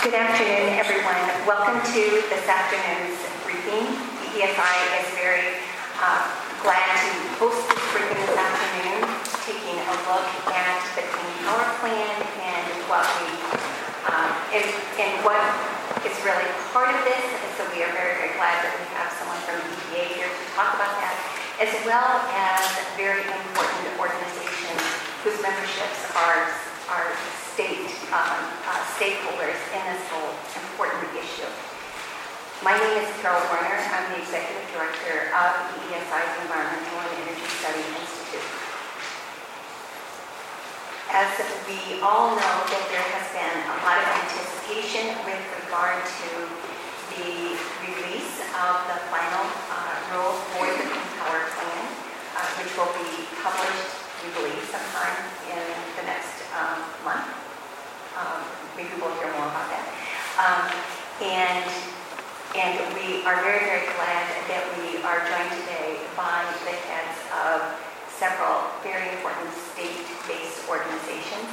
Good afternoon, everyone. Welcome to this afternoon's briefing. EESI is very uh, glad to host this briefing this afternoon, taking a look at the Clean Power Plan and what we um, and, and what is really part of this. And so we are very, very glad that we have someone from EPA here to talk about that, as well as very important organizations whose memberships are are state um, uh, stakeholders in this whole important issue. My name is Carol Werner. I'm the Executive Director of the EESI's Environmental and Energy Study Institute. As we all know that there has been a lot of anticipation with regard to the release of the final uh, rule for the Clean Power Plan, uh, which will be published, we believe, sometime in the next um, month. Um, maybe we'll hear more about that. Um, and and we are very, very glad that we are joined today by the heads of several very important state-based organizations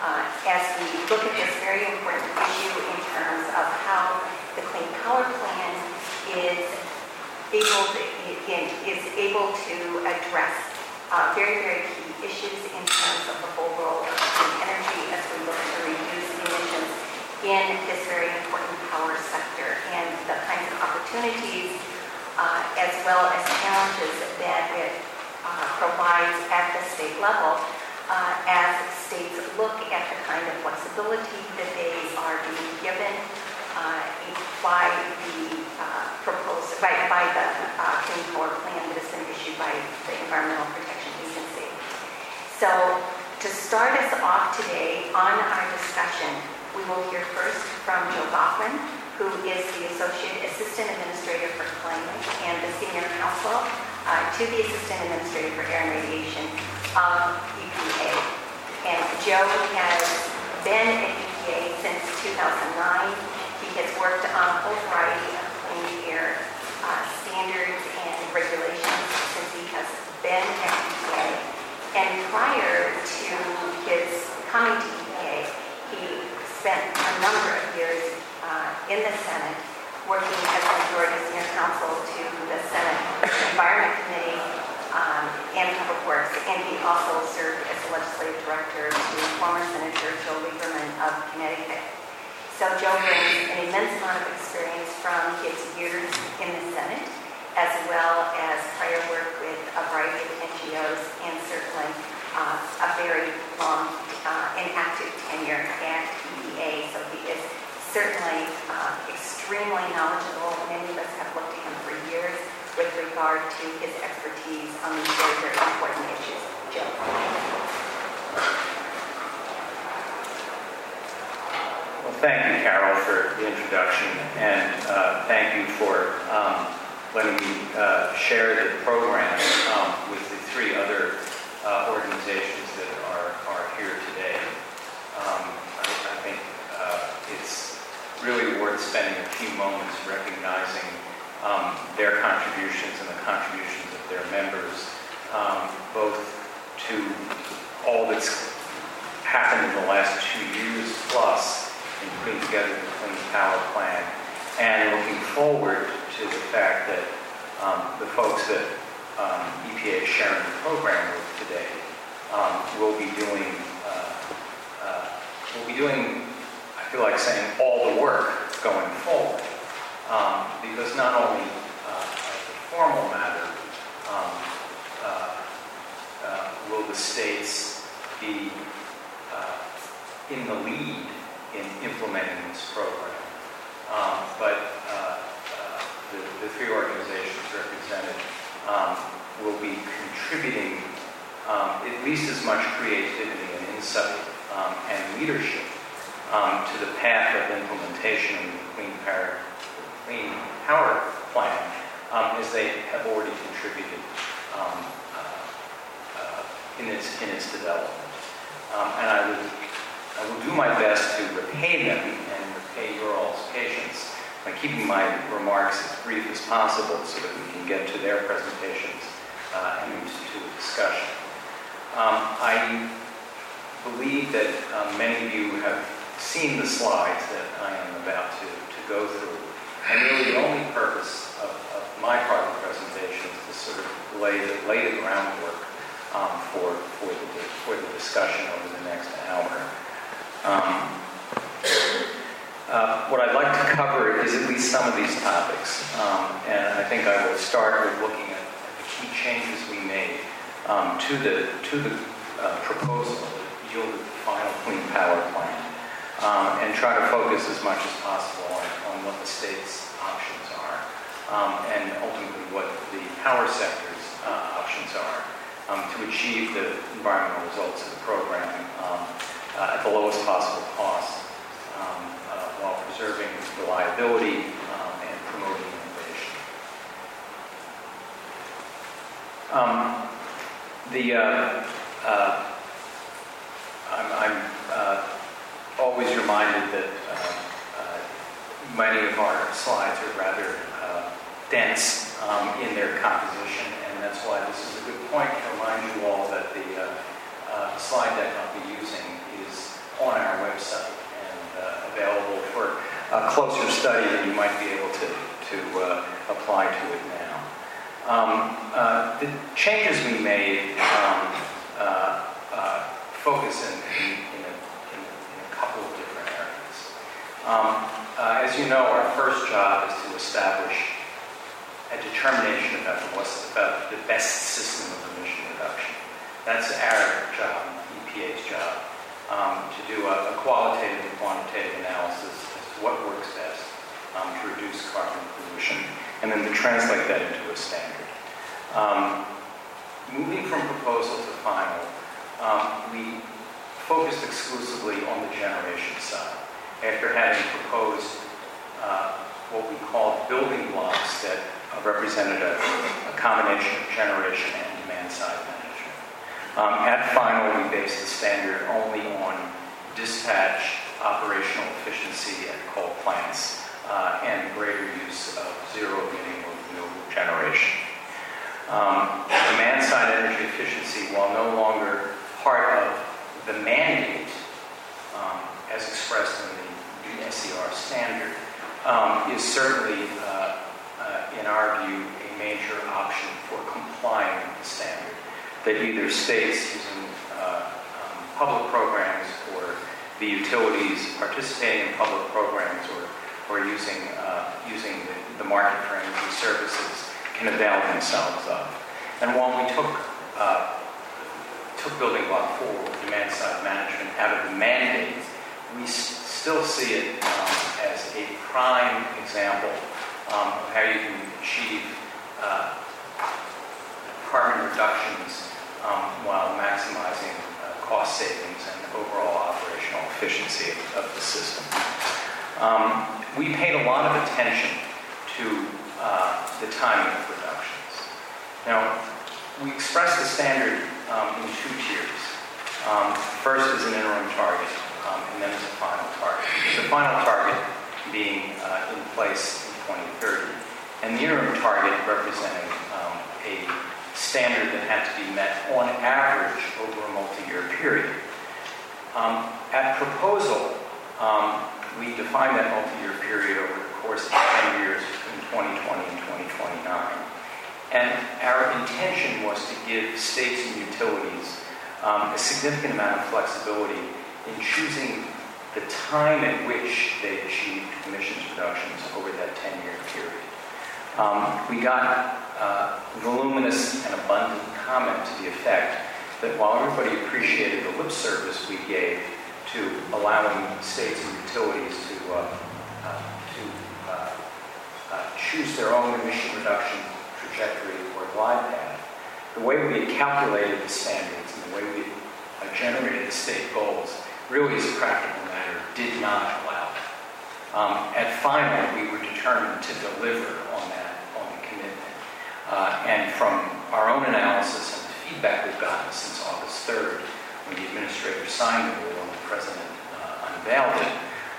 uh, as we look at this very important issue in terms of how the Clean Power Plan is able to, is able to address uh, very, very key issues in terms of the whole role of clean energy as we look to reduce emissions in this very important power sector and the kinds of opportunities uh, as well as challenges that it uh, provides at the state level uh, as states look at the kind of flexibility that they are being given uh, by the uh, proposed by, by the uh, Clean Power Plan that has been issued by the Environmental Protection. So to start us off today on our discussion, we will hear first from Joe Goffman, who is the Associate Assistant Administrator for Climate and the Senior Counsel uh, to the Assistant Administrator for Air and Radiation of EPA. And Joe has been at EPA since 2009. He has worked on a whole variety of clean air uh, standards and regulations since he has been at EPA. And prior to his coming to EPA, he spent a number of years uh, in the Senate working as a majority senior counsel to the Senate Environment Committee um, and Public Works, and he also served as legislative director to former Senator Joe Lieberman of Connecticut. So Joe brings an immense amount of experience from his years in the Senate as well as prior work with a variety of NGOs and certainly uh, a very long uh, and active tenure at EPA. So he is certainly uh, extremely knowledgeable. Many of us have looked to him for years with regard to his expertise on these very, very important issues. Joe. Well, thank you, Carol, for the introduction, and uh, thank you for um, letting me uh, share the program um, with the three other uh, organizations that are, are here today. Um, I, I, think uh, it's really worth spending a few moments recognizing um, their contributions and the contributions of their members, um, both to all that's happened in the last two years plus in putting together the Clean Power Plan and looking forward to the fact that um, the folks that um, EPA is sharing the program with today um, will be doing, uh, uh, will be doing, I feel like saying, all the work going forward. Um, because not only uh, as a formal matter um, uh, uh, will the states be uh, in the lead in implementing this program, um, but the, the three organizations represented um, will be contributing um, at least as much creativity and insight um, and leadership um, to the path of implementation of the Clean Power, Clean Power Plan um, as they have already contributed um, uh, uh, in, its, in its development. and I, would, I will do my best to repay them and repay your all's patience by keeping my remarks as brief as possible so that we can get to their presentations uh, and to discussion. Um, I believe that uh, many of you have seen the slides that I am about to, to go through. And really, the only purpose of, of my part of the presentation is to sort of lay the, lay the groundwork um, for, for, the, for the discussion over the next hour. Um, uh, what I'd like to cover is at least some of these topics. Um, and I think I will start with looking at the key changes we made um, to the, to the uh, proposal that yielded the final Clean Power Plan um, and try to focus as much as possible on, on what the state's options are um, and ultimately what the power sector's uh, options are um, to achieve the environmental results of the program um, uh, at the lowest possible cost um, uh, while preserving reliability um, and promoting innovation. The uh, uh, I'm, I'm uh, always reminded that uh, uh, many of our slides are rather uh, dense um, in their composition, and that's why this is a good point to remind you all that the uh, uh, slide deck I'll be using is on our website and uh, available for a closer study than you might be able to, to apply to it now. Um, the changes we made um, focus in, in, in, a, in, in a couple of different areas. Um, uh, as you know, our first job is to establish a determination about the, about the best system of emission reduction. That's our job, EPA's job, um, to do a, a qualitative and quantitative analysis as to what works best um, to reduce carbon pollution, and then to translate that into a standard. Um, moving from proposal to final, um, we focused exclusively on the generation side. After having proposed uh, what we called building blocks that represented a, a combination of generation and demand side management. Um, at final, we based the standard only on dispatch operational efficiency at coal plants uh, and greater use of zero emitting or renewable generation. Um, demand side energy efficiency, while no longer part of the mandate um, as expressed in the BSER standard, um, is certainly, uh, uh, in our view, a major option for complying with the standard that either states using uh, um, public programs or the utilities participating in public programs or, or using, uh, using the, the market for energy services can avail themselves of. And while we took, uh, took building block four, demand side management, out of the mandate, we still see it um, as a prime example um, of how you can achieve uh, carbon reductions um, while maximizing uh, cost savings and overall operational efficiency of, of the system. Um, we paid a lot of attention to uh, the timing of reductions. Now, we express the standard um, in two tiers. Um, first is an interim target, um, and then is a final target. The final target being uh, in place in 2030, and the interim target representing um, a standard that had to be met on average over a multi-year period. Um, at proposal, um, we defined that multi-year period over the course of 10 years between 2020 and 2029. And our intention was to give states and utilities um, a significant amount of flexibility in choosing the time at which they achieved emissions reductions over that 10-year period. Um, we got uh, voluminous and abundant comment to the effect that while everybody appreciated the lip service we gave to allowing states and utilities to, uh, uh, to uh, uh, choose their own emission reduction trajectory or glide path, the way we had calculated the standards and the way we uh, generated the state goals really as a practical matter did not allow. Um, at final, we were determined to deliver on that, on the commitment. Uh, and from our own analysis and the feedback we've gotten since August 3rd, when the administrator signed the rule and the president uh, unveiled it,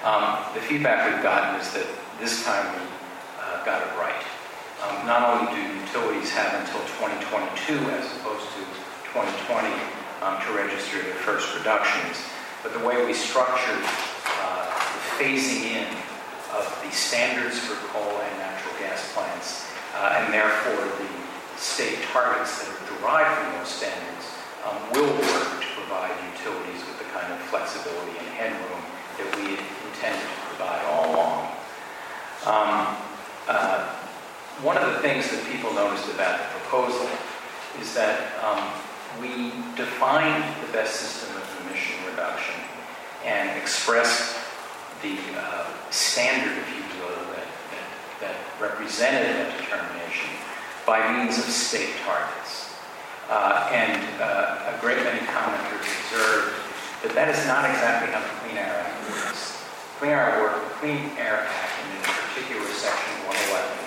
um, the feedback we've gotten is that this time we uh, got it right. Um, not only do utilities have until 2022 as opposed to 2020 um, to register their first reductions, but the way we structured uh, phasing in of the standards for coal and natural gas plants, uh, and therefore the state targets that are derived from those standards um, will work to provide utilities with the kind of flexibility and headroom that we intended to provide all along. Um, uh, one of the things that people noticed about the proposal is that um, we defined the best system reduction and expressed the uh, standard, if you will, that, that, that, represented that determination by means of state targets. Uh, and uh, a great many commenters observed that that is not exactly how the Clean Air Act works. Clean Air, work, Clean Air Act, and in particular Section 111,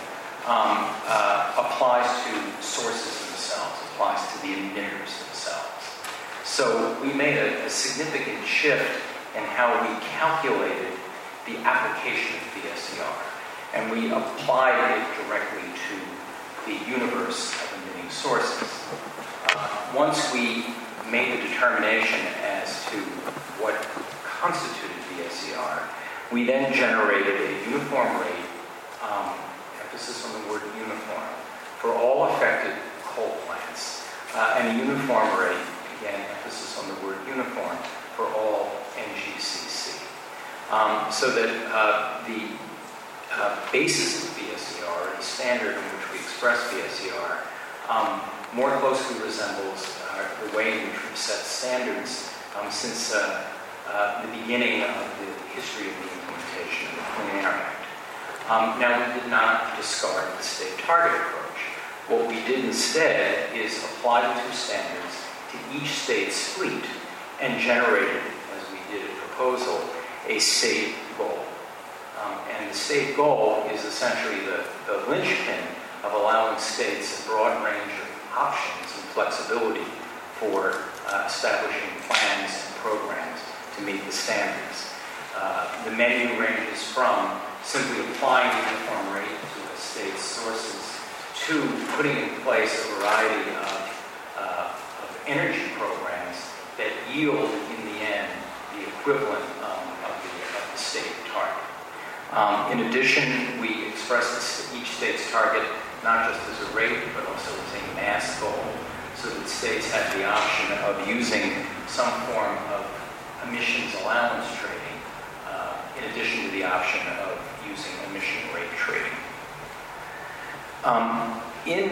um, uh, applies to sources themselves, applies to the emitters. So we made a, a significant shift in how we calculated the application of BSER. And we applied it directly to the universe of emitting sources. Uh, once we made the determination as to what constituted BSER, we then generated a uniform rate, um, emphasis on the word uniform, for all affected coal plants, uh, and a uniform rate, again, emphasis on the word uniform, for all NGCC. Um, so that uh, the uh, basis of BSER, the standard in which we express BSER, um, more closely resembles uh, the way in which we've set standards um, since uh, uh, the beginning of the history of the implementation of the Clean Air Act. Um, now, we did not discard the state target approach. What we did instead is apply the two standards each state's fleet and generated, as we did a proposal, a state goal. Um, and the state goal is essentially the, the linchpin of allowing states a broad range of options and flexibility for uh, establishing plans and programs to meet the standards. Uh, the menu ranges from simply applying uniform rate to a state's sources to putting in place a variety of energy programs that yield, in the end, the equivalent um, of, the, of, the, state target. Um, in addition, we express each state's target not just as a rate, but also as a mass goal, so that states have the option of using some form of emissions allowance trading, uh, in addition to the option of using emission rate trading. Um, in,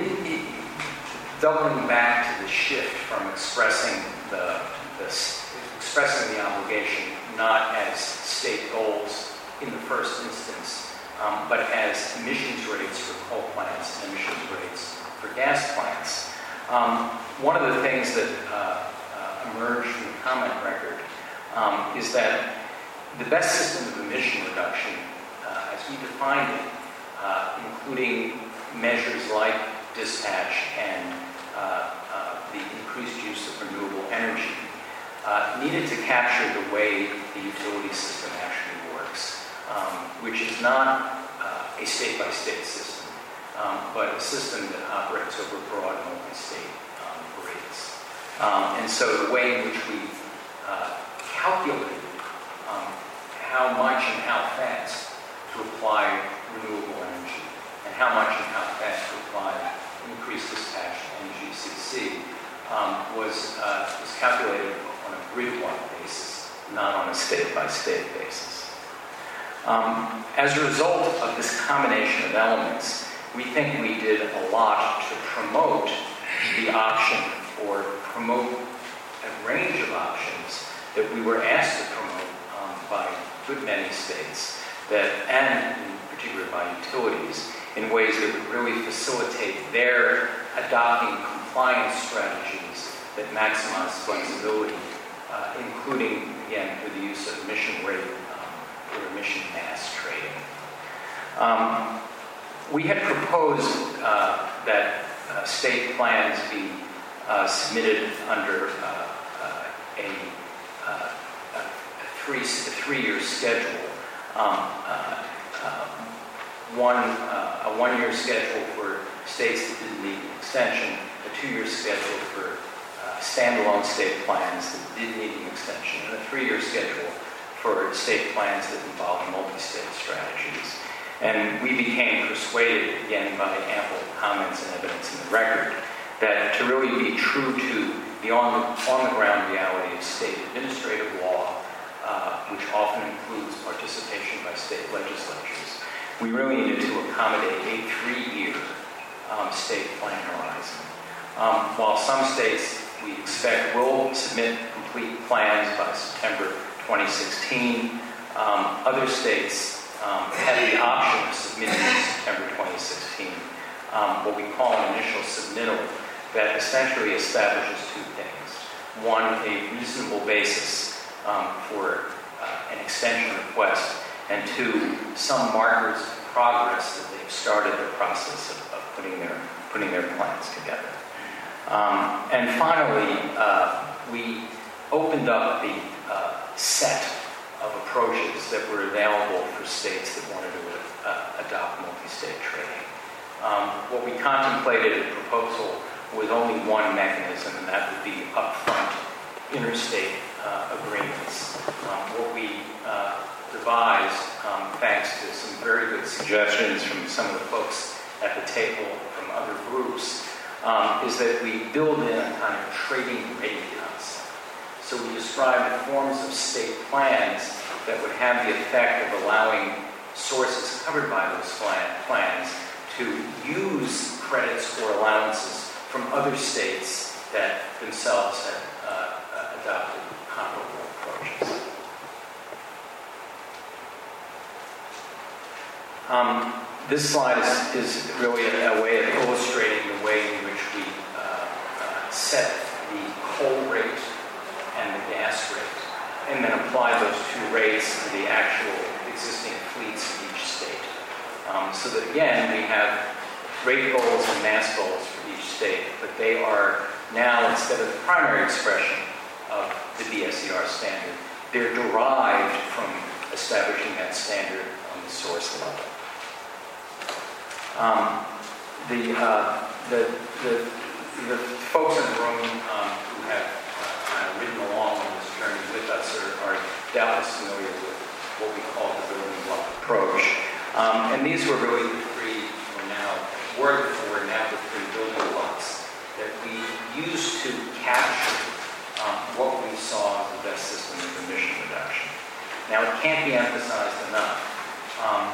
doubling back to the shift from expressing the, the expressing the obligation not as state goals in the first instance, um, but as emissions rates for coal plants and emissions rates for gas plants. Um, one of the things that uh, uh, emerged from the comment record um, is that the best system of emission reduction, uh, as we defined it, uh, including measures like dispatch and the increased use of renewable energy, needed to capture the way the utility system actually works um, which is not uh, a state-by-state system, um, but a system that operates over broad multi-state um. Um, and so the way in which we uh, calculate um, how much and how fast to apply renewable energy, and how much and how fast to apply increased dispatch Um, was, uh, was calculated on a grid-wide basis, not on a state-by-state basis. Um, as a result of this combination of elements, we think we did a lot to promote the option or promote a range of options that we were asked to promote um, by a good many states that, and in particular by utilities, in ways that would really facilitate their adopting compliance strategies that maximize flexibility, uh, including, again, through the use of emission rate or emission mass trading. Um, we had proposed uh, that uh, state plans be uh, submitted under uh, uh, a, a, three, three-year schedule. Um, one, a one-year schedule for states that didn't need an extension, two-year schedule for standalone state plans that did need an extension, and a three-year schedule for state plans that involve multi-state strategies. And we became persuaded, again by ample comments and evidence in the record, that to really be true to the on, on the ground reality of state administrative law, uh, which often includes participation by state legislatures, we really needed to accommodate a three-year um, state plan horizon. Um, while some states we expect will submit complete plans by September 2016, um, other states um, had the option of submitting in September 2016 um, what we call an initial submittal that essentially establishes two things. One, a reasonable basis um, for uh, an extension request, and two, some markers of progress that they've started the process of, of putting, their, putting their plans together. Um, and finally, uh, we opened up the uh, set of approaches that were available for states that wanted to uh, adopt multi-state trading. Um, what we contemplated in the proposal was only one mechanism, and that would be upfront interstate uh, agreements. Um, what we uh, devised, um, thanks to some very good suggestions from some of the folks at the table from other groups, um, is that we build in a kind of trading concept. So we describe the forms of state plans that would have the effect of allowing sources covered by those plans to use credits or allowances from other states that themselves have uh, adopted comparable approaches. Um, this slide is, is really a, a, way of illustrating the way which we uh, uh, set the coal rate and the gas rate, and then apply those two rates to the actual existing fleets in each state. Um, so that again, we have rate goals and mass goals for each state, but they are now, instead of the primary expression of the BSER standard, they're derived from establishing that standard on the source level. Um, the, uh, the, the, the, folks in the room um, who have ridden along on this journey with us are, are doubtless familiar with what we call the building block approach. Um, and these were really the three, or now, were the four, now the three building blocks that we used to capture um, what we saw as the best system of emission reduction. Now, it can't be emphasized enough. Um,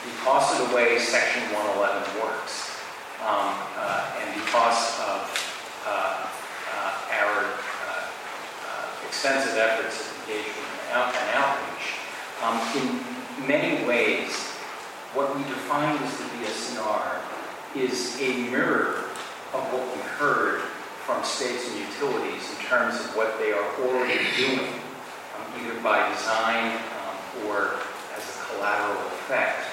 because of the way Section 111 works, um, uh, and because of uh, uh, our extensive efforts of engagement and outreach. Um, in many ways, what we define as the BSER is a mirror of what we heard from states and utilities in terms of what they are already doing, um, either by design um, or as a collateral effect,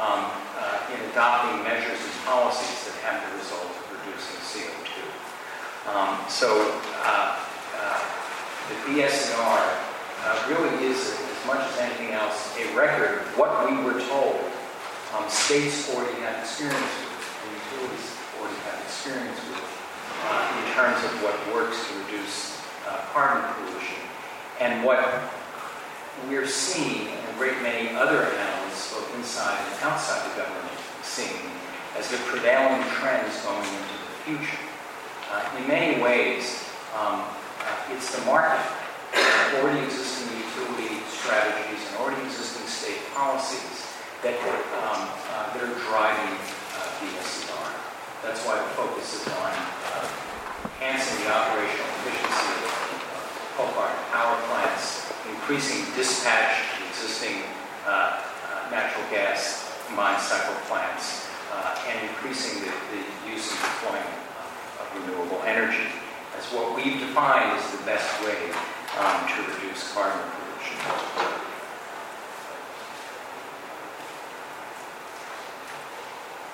um, uh, in adopting measures and policies have the result of reducing CO2. Um, so uh, uh, the BSER uh, really is, as much as anything else, a record of what we were told um, states already have experience with, and utilities already have experience with, uh, in terms of what works to reduce uh, carbon pollution. And what we're seeing, and a great many other analysts, both inside and outside the government, seeing as the prevailing trends going into the future. Uh, in many ways, um, uh, it's the market, already existing utility strategies and already existing state policies that, um, uh, that are driving uh, BSER. That's why the focus is on uh, enhancing the operational efficiency of coal-fired power plants, increasing dispatch to existing uh, uh, natural gas combined cycle plants, and increasing the, the use and deployment of, of renewable energy as what we've defined as the best way um, to reduce carbon pollution.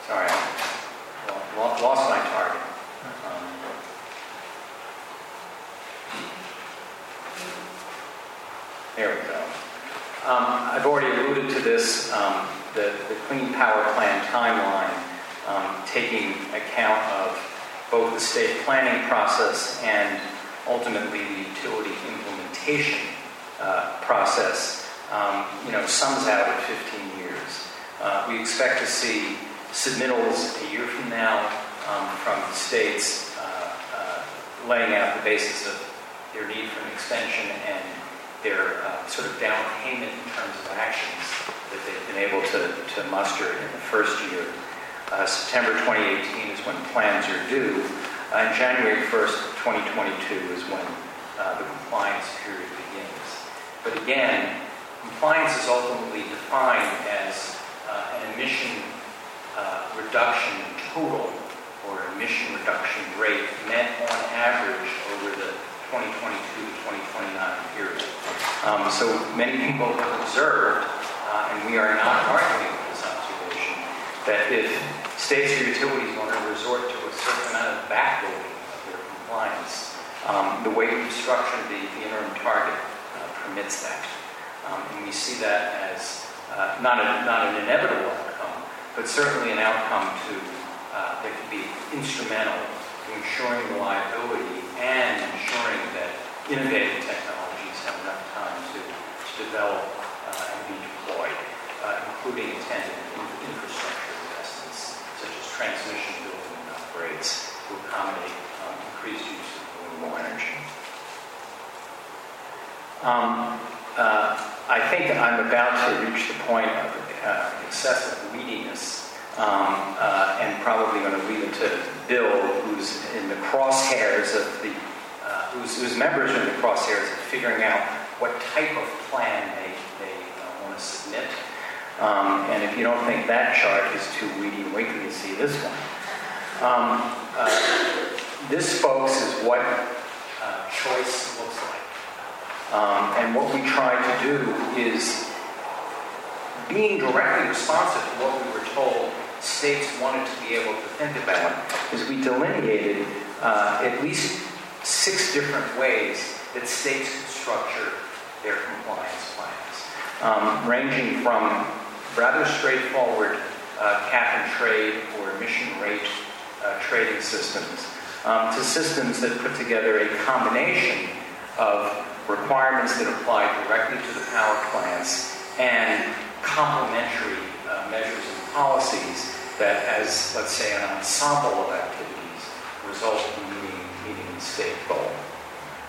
Sorry, I lost my target. Um, there we go. Um, I've already alluded to this, um, the, the Clean Power Plan timeline, um, taking account of both the state planning process and ultimately the utility implementation uh, process um, you know, sums out at 15 years. Uh, we expect to see submittals a year from now um, from states uh, uh, laying out the basis of their need for an extension and their uh, sort of down payment in terms of actions that they've been able to, to muster in the first year. Uh, September 2018 is when plans are due, uh, and January 1st, 2022 is when uh, the compliance period begins. But again, compliance is ultimately defined as uh, an emission uh, reduction total or emission reduction rate met on average over the 2022 to 2029 period. Um, so many people have observed, uh, and we are not arguing with this observation, that if states or utilities want to resort to a certain amount of backloading of their compliance, um, the way we structure the, the interim target uh, permits that. Um, and we see that as uh, not, a, not an inevitable outcome, but certainly an outcome to uh, that could be instrumental to ensuring reliability and ensuring that innovative technologies have enough develop uh, and be deployed, uh, including attendant in- infrastructure investments such as transmission building and upgrades to accommodate um, increased use of renewable energy. Um, uh, I think I'm about to reach the point of uh, excessive weediness um, uh, and probably going to leave it to Bill, who's in the crosshairs of the, uh, whose, whose members are in the crosshairs of figuring out what type of plan they, they uh, want to submit. Um, and if you don't think that chart is too weedy, wait till you see this one. Um, uh, this, folks, is what uh, choice looks like. Um, and what we try to do is being directly responsive to what we were told states wanted to be able to think about is we delineated uh, at least six different ways that states structure their compliance plans, um, ranging from rather straightforward uh, cap and trade or emission rate uh, trading systems um, to systems that put together a combination of requirements that apply directly to the power plants and complementary uh, measures and policies that, as let's say, an ensemble of activities, result in meeting, meeting the state goal.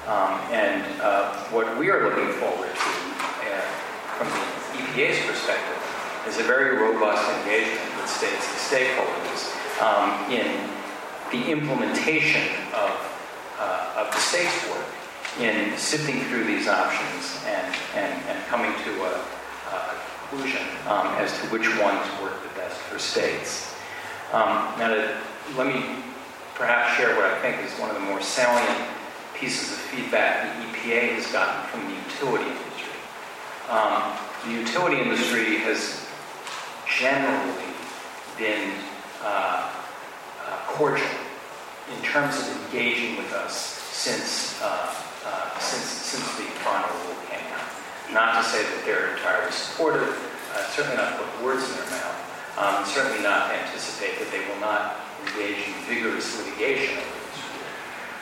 Um, and uh, what we are looking forward to, uh, from the EPA's perspective, is a very robust engagement with states and stakeholders um, in the implementation of, uh, of the state's work in sifting through these options and, and, and coming to a, a conclusion um, as to which ones work the best for states. Um, now, to, let me perhaps share what I think is one of the more salient pieces of feedback the EPA has gotten from the utility industry. Um, the utility industry has generally been uh, uh, cordial in terms of engaging with us since, uh, uh, since, since the final rule came out. Not to say that they're entirely supportive, uh, certainly not put words in their mouth, um, certainly not anticipate that they will not engage in vigorous litigation.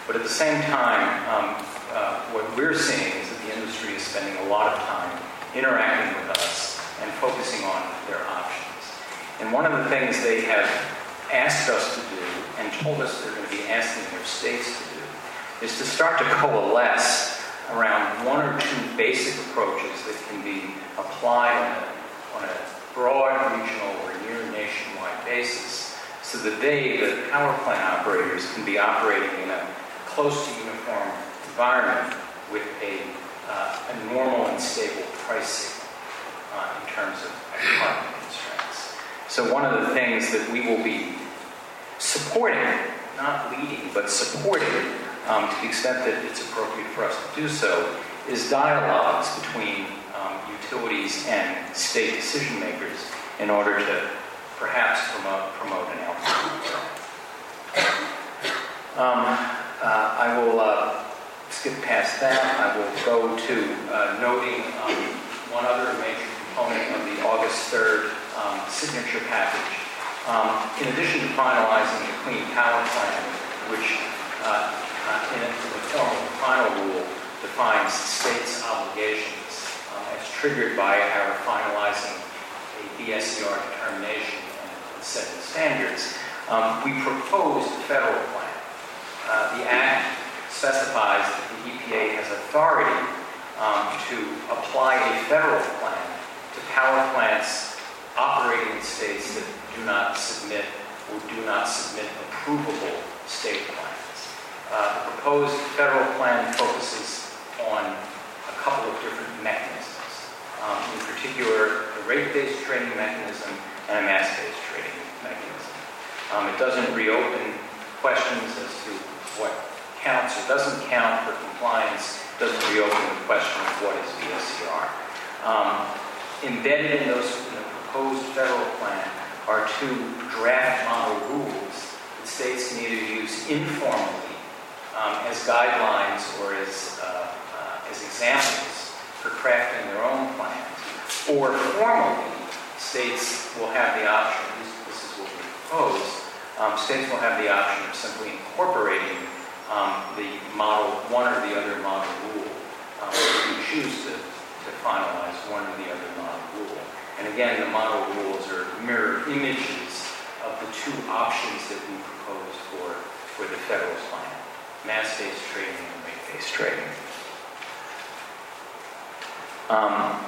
But at the same time, um, uh, what we're seeing is that the industry is spending a lot of time interacting with us and focusing on their options. And one of the things they have asked us to do and told us they're going to be asking their states to do is to start to coalesce around one or two basic approaches that can be applied on a, on a broad, regional, or near nationwide basis so that they, the power plant operators, can be operating in a close to uniform environment with a, uh, a normal and stable pricing uh, in terms of carbon constraints. So one of the things that we will be supporting, not leading, but supporting um, to the extent that it's appropriate for us to do so, is dialogues between um, utilities and state decision makers in order to perhaps promote, promote an outcome. Um, uh, I will uh, skip past that. I will go to uh, noting um, one other major component of the August 3rd um, signature package. Um, in addition to finalizing the Clean Power Plan, which uh, uh, in the form of the final rule defines states' obligations um, as triggered by our finalizing a BSER determination and setting standards, um, we proposed a federal plan. Uh, The act specifies that the EPA has authority um, to apply a federal plan to power plants operating in states that do not submit or do not submit approvable state plans. Uh, The proposed federal plan focuses on a couple of different mechanisms. Um, In particular, a rate-based trading mechanism and a mass-based trading mechanism. Um, It doesn't reopen questions as to what counts or doesn't count for compliance, doesn't reopen the question of what is BSER. Um, Embedded in those, in the proposed federal plan are two draft model rules that states can either use informally um, as guidelines or as, uh, uh, as examples for crafting their own plans, or formally, states will have the option, least this is what we propose, um, states will have the option of simply incorporating um, the model, one or the other model rule, um, if you choose to, to finalize one or the other model rule. And again, the model rules are mirror images of the two options that we proposed for, for the federal plan, mass-based trading and rate-based trading. Um,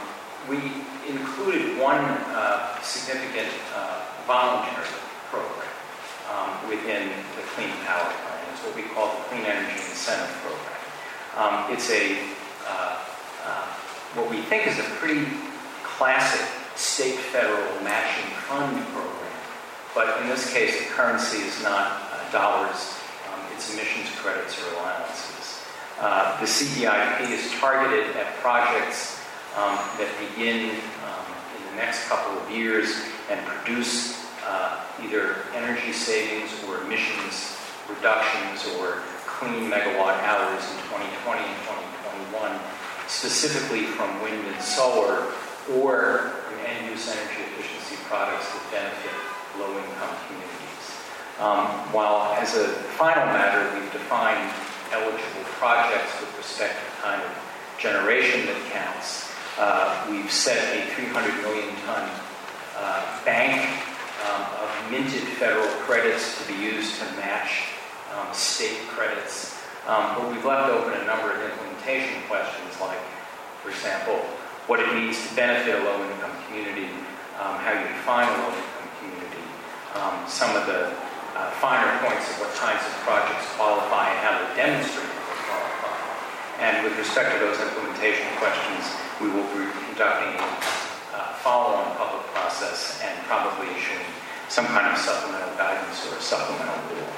we included one uh, significant uh, voluntary program um, within the Clean Power Plan. It's what we call the Clean Energy Incentive Program. Um, it's a uh, uh, what we think is a pretty classic state-federal matching fund program, but in this case, the currency is not uh, dollars; um, it's emissions credits or allowances. Uh, the CEIP is targeted at projects um, that begin um, in the next couple of years and produce uh, either energy savings or emissions reductions or clean megawatt hours in 2020 and 2021, specifically from wind and solar or end-use energy efficiency products that benefit low-income communities. Um, while as a final matter, we've defined eligible projects with respect to kind of generation that counts, uh, we've set a 300 million ton uh, bank um, of minted federal credits to be used to match um, state credits. Um, but we've left open a number of implementation questions like, for example, what it means to benefit a low-income community, um, how you define a low-income community, um, some of the uh, finer points of what kinds of projects qualify and how to demonstrate that they qualify. And with respect to those implementation questions, we will be conducting follow-on public process and probably issuing some kind of supplemental guidance or a supplemental rule.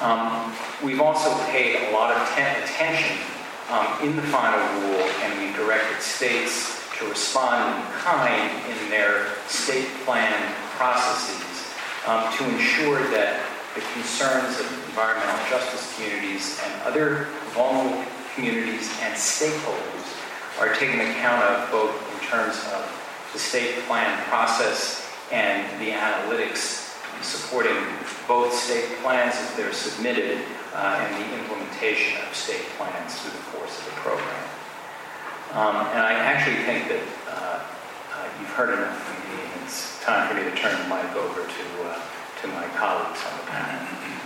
Um, we've also paid a lot of ten- attention um, in the final rule, and we've directed states to respond in kind in their state plan processes um, to ensure that the concerns of environmental justice communities and other vulnerable communities and stakeholders are taken account of both in terms of the state plan process and the analytics supporting both state plans as they're submitted uh, and the implementation of state plans through the course of the program. Um, and I actually think that uh, uh, you've heard enough from me, and it's time for me to turn the mic over to, uh, to my colleagues on the panel.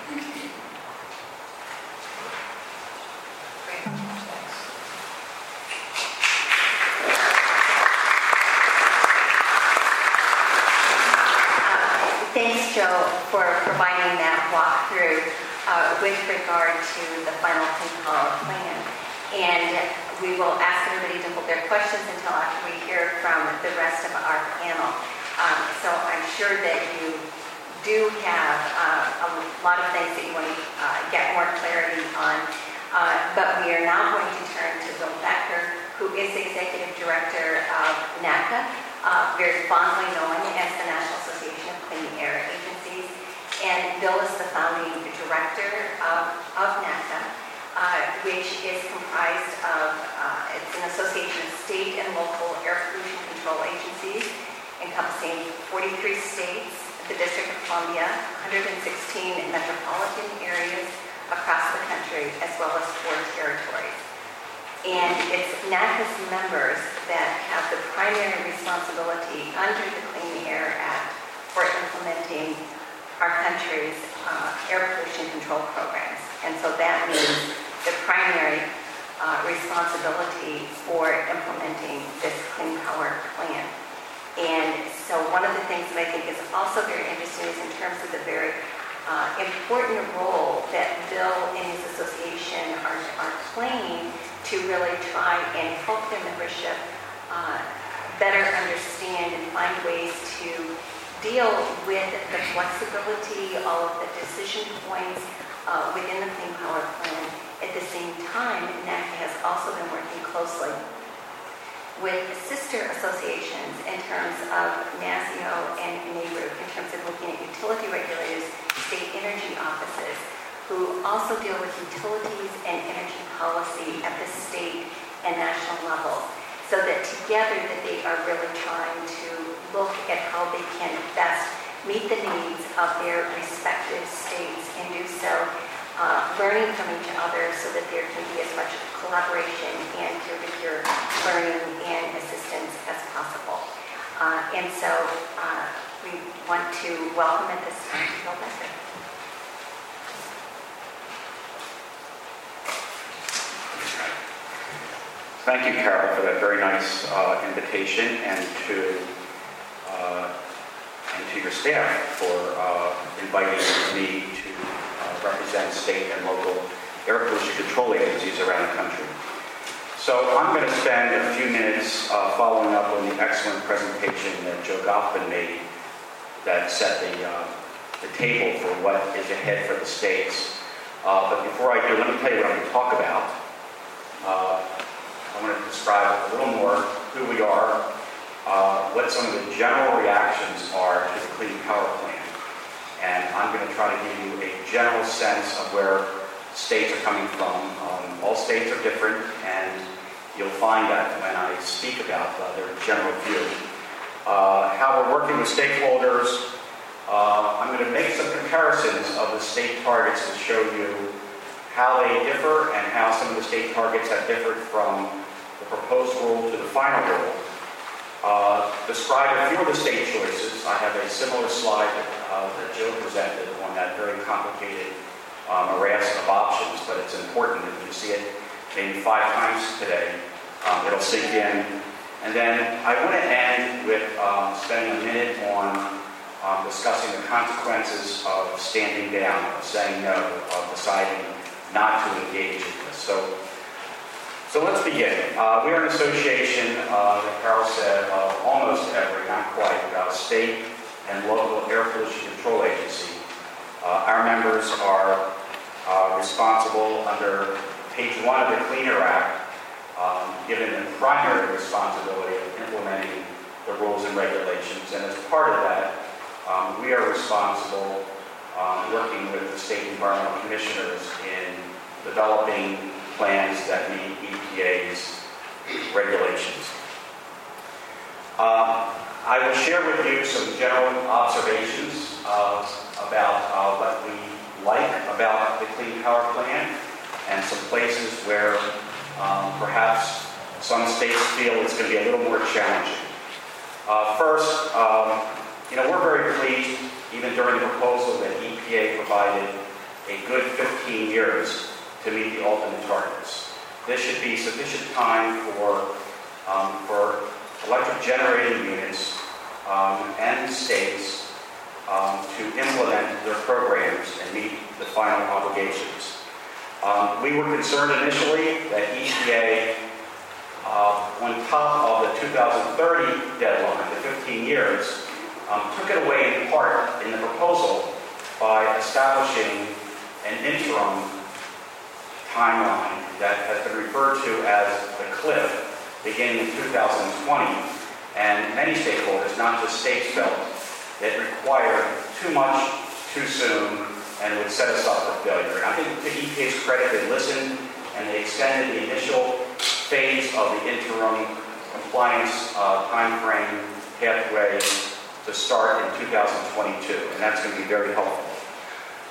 Joe, for providing that walkthrough uh, with regard to the final Plan. And we will ask everybody to hold their questions until after we hear from the rest of our panel. Um, So I'm sure that you do have uh, a lot of things that you want to uh, get more clarity on. Uh, But we are now going to turn to Bill Becker, who is Executive Director of NACA, uh, very fondly known as the National Association of Clean Air Agencies. And Bill is the founding director of, of NACA, uh, which is comprised of, uh, it's an association of state and local air pollution control agencies encompassing 43 states, the District of Columbia, 116 metropolitan areas across the country, as well as four territories. And it's NACA's members that have the primary responsibility under the Clean Air Act for implementing our country's uh, air pollution control programs. And so that means the primary uh, responsibility for implementing this Clean Power Plan. And so one of the things that I think is also very interesting is in terms of the very uh, important role that Bill and his association are, are playing to really try and help their membership uh, better understand and find ways to deal with the flexibility, all of the decision points uh, within the Clean Power Plan. At the same time, NACAA has also been working closely with sister associations in terms of NASEO and NARUC, in terms of looking at utility regulators, state energy offices, who also deal with utilities and energy policy at the state and national level, so that together that they are really trying to look at how they can best meet the needs of their respective states and do so uh, learning from each other so that there can be as much collaboration and peer-to-peer learning and assistance as possible. Uh, and so uh, we want to welcome at this time Bill Becker. Thank you, Carol, for that very nice uh, invitation and to and to your staff for uh, inviting me to uh, represent state and local air pollution control agencies around the country. So I'm going to spend a few minutes uh, following up on the excellent presentation that Joe Goffman made that set the, uh, the table for what is ahead for the states. Uh, but before I do, let me tell you what I'm going to talk about. Uh, I want to describe a little more who we are, uh, what some of the general reactions are to the Clean Power Plan. And I'm going to try to give you a general sense of where states are coming from. Um, all states are different, and you'll find that when I speak about uh, their general view. Uh, how we're working with stakeholders. Uh, I'm going to make some comparisons of the state targets to show you how they differ and how some of the state targets have differed from the proposed rule to the final rule. Uh, describe a few of the state choices. I have a similar slide that, uh, that Joe presented on that very complicated um, morass of options, but it's important that you see it maybe five times today. Um, it'll sink in. And then I want to end with um, spending a minute on um, discussing the consequences of standing down, of saying no, of deciding not to engage in this. So so let's begin. Uh, we are an association, uh, that Carol said, of almost every, not quite, uh, state and local air pollution control agency. Uh, our members are uh, responsible under page one of the Clean Air Act, um, given the primary responsibility of implementing the rules and regulations. And as part of that, um, we are responsible um, working with the state environmental commissioners in developing plans that meet EPA's regulations. Uh, I will share with you some general observations uh, about uh, what we like about the Clean Power Plan and some places where um, perhaps some states feel it's going to be a little more challenging. Uh, first, um, you know, we're very pleased, even during the proposal, that EPA provided a good 15 years to meet the ultimate targets. This should be sufficient time for, um, for electric generating units um, and states um, to implement their programs and meet the final obligations. Um, we were concerned initially that EPA, uh, on top of the 2030 deadline, the 15 years, um, took it away in part in the proposal by establishing an interim timeline that has been referred to as the cliff beginning in 2020. And many stakeholders, not just states, felt it required too much too soon and would set us up for failure. And I think to EPA's credit, they listened and they extended the initial phase of the interim compliance uh, timeframe pathway to start in 2022, and that's going to be very helpful.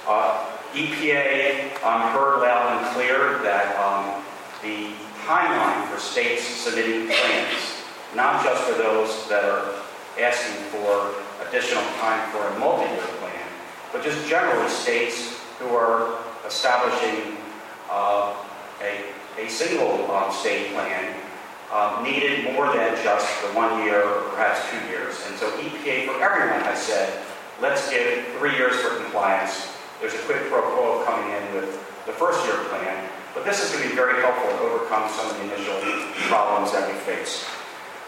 Uh, EPA um, heard loud and clear that um, the timeline for states submitting plans, not just for those that are asking for additional time for a multi-year plan, but just generally states who are establishing uh, a, a single um, state plan um, needed more than just the one year or perhaps two years. And so EPA for everyone has said, let's give three years for compliance. There's a quid pro quo coming in with the first year plan, but this is going to be very helpful to overcome some of the initial problems that we face.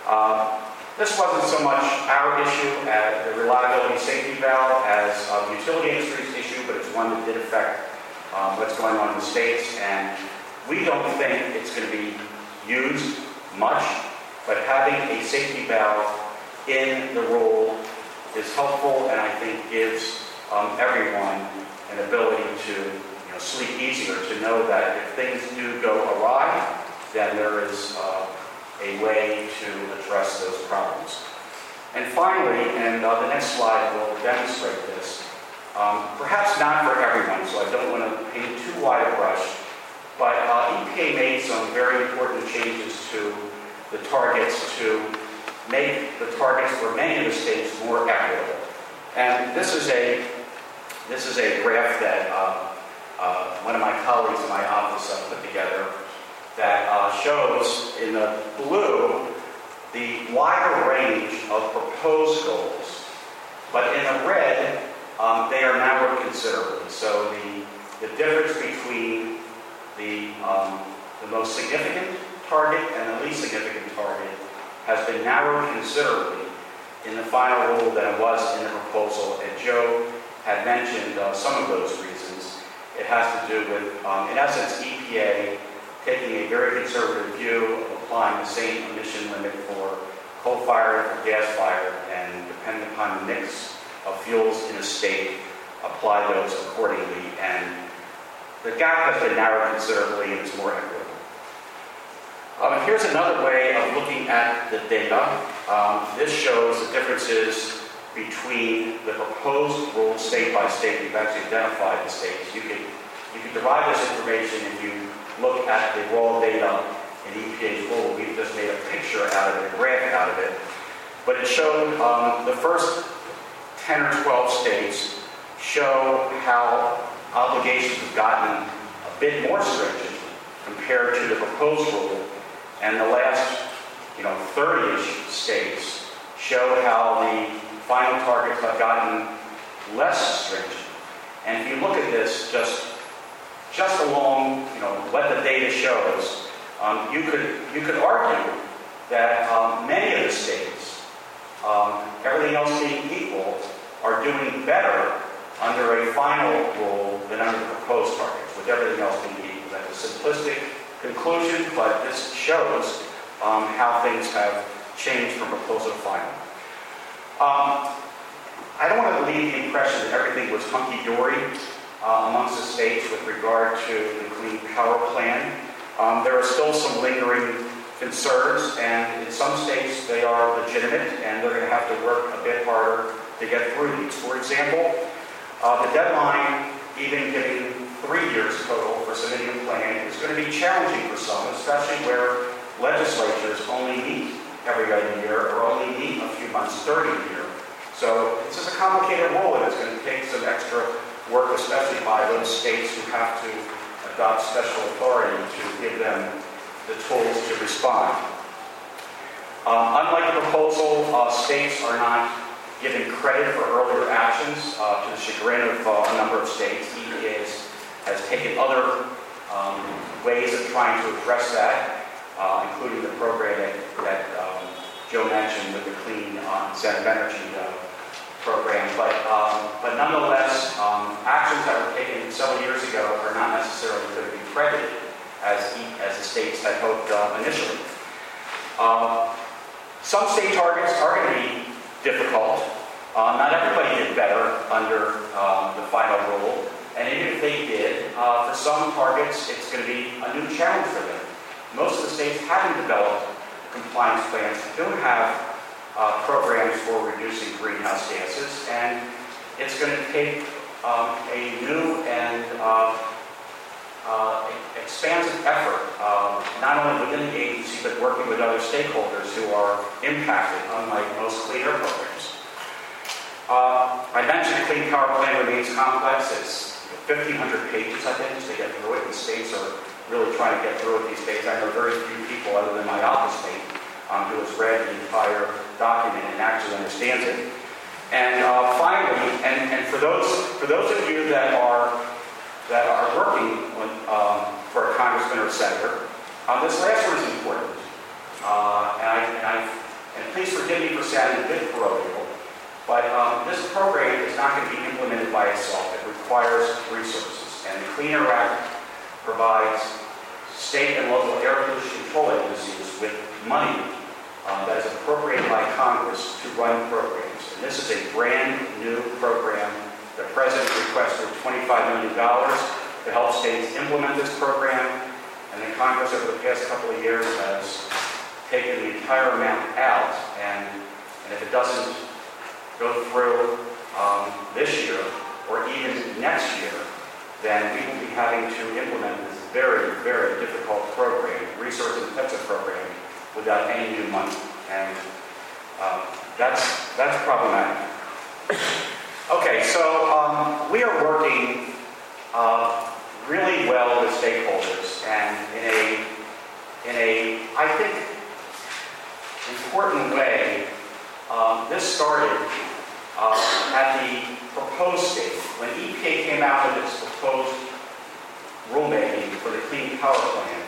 Uh, this wasn't so much our issue as the reliability safety valve as uh, the utility industry's issue, but it's one that did affect um, what's going on in the states. And we don't think it's going to be used much, but having a safety valve in the role is helpful and I think gives um, everyone an ability to you know, sleep easier, to know that if things do go awry, then there is uh, a way to address those problems. And finally, and uh, the next slide will demonstrate this, um, perhaps not for everyone, so I don't want to paint too wide a brush, but uh, EPA made some very important changes to the targets to make the targets for many of the states more equitable. And this is a this is a graph that uh, uh, one of my colleagues in my office uh, put together that uh, shows in the blue the wider range of proposed goals, but in the red um, they are narrowed considerably. So the the difference between the um, the most significant target and the least significant target has been narrowed considerably in the final rule than it was in the proposal. And Joe had mentioned uh, some of those reasons. It has to do with, um, in essence, EPA taking a very conservative view of applying the same emission limit for coal-fired or gas-fired, and depending upon the mix of fuels in a state, apply those accordingly. And the gap has been narrowed considerably and it's more equitable. Um, here's another way of looking at the data. Um, this shows the differences between the proposed rules state by state. We've actually identified the states. You can, you can derive this information if you look at the raw data in EPA's rule. We've just made a picture out of it, a graph out of it. But it showed um, the first 10 or 12 states show how obligations have gotten a bit more stringent compared to the proposed rule and the last, you know, 30-ish states show how the final targets have gotten less stringent. And if you look at this just just along, you know, what the data shows, um, you could you could argue that um, many of the states, um, everything else being equal, are doing better under a final rule than under the proposed targets, with everything else being equal. That's a simplistic conclusion, but this shows um, how things have changed from proposal to final. Um, I don't want to leave the impression that everything was hunky-dory uh, amongst the states with regard to the Clean Power Plan. Um, there are still some lingering concerns, and in some states they are legitimate, and they're going to have to work a bit harder to get through these. For example, uh, the deadline, even giving three years total for submitting a plan is going to be challenging for some, especially where legislatures only meet every other year or only meet a few months during the year. So this is a complicated role and it's going to take some extra work, especially by those states who have to adopt special authority to give them the tools to respond. Um, unlike the proposal, uh, states are not given credit for earlier actions uh, to the chagrin of uh, a number of states. EPA has taken other um, ways of trying to address that, uh, including the program that, that um, Joe mentioned with the Clean uh, Incentive Energy uh, program. But, um, but nonetheless, um, actions that were taken several years ago are not necessarily going to be credited as, as the states had hoped uh, initially. Um, some state targets are going to be difficult. Uh, not everybody did better under um, the final rule. And even if they did, uh, for some targets, it's going to be a new challenge for them. Most of the states haven't developed compliance plans, don't have uh, programs for reducing greenhouse gases, and it's going to take um, a new and uh, uh, expansive effort, um, not only within the agency, but working with other stakeholders who are impacted, unlike most clean air programs. Uh, I mentioned the Clean Power Plan remains complex. It's 1,500 pages, I think, to get through it. The states are really trying to get through it these days. I know very few people, other than my office mate, um, who has read the entire document and actually understands it. And uh, finally, and, and for those for those of you that are that are working with, um, for a congressman or senator, uh, this last one is important. Uh, and, I, and, I, and please forgive me for sounding a bit parochial, but um, this program is not going to be implemented by itself. It requires resources, and the Clean Air Act provides state and local air pollution control agencies with money uh, that is appropriated by Congress to run programs. And this is a brand new program. The President requested $25 million to help states implement this program, and the Congress over the past couple of years has taken the entire amount out, and, and if it doesn't go through um, this year or even next year, then we will be having to implement this very, very difficult program, resource-intensive program, without any new money. And um, that's, that's problematic. Okay, so um, we are working uh, really well with stakeholders and in a, in a, I think, important way. Um, this started uh, at the proposed stage. When EPA came out with its proposed rulemaking for the Clean Power Plan,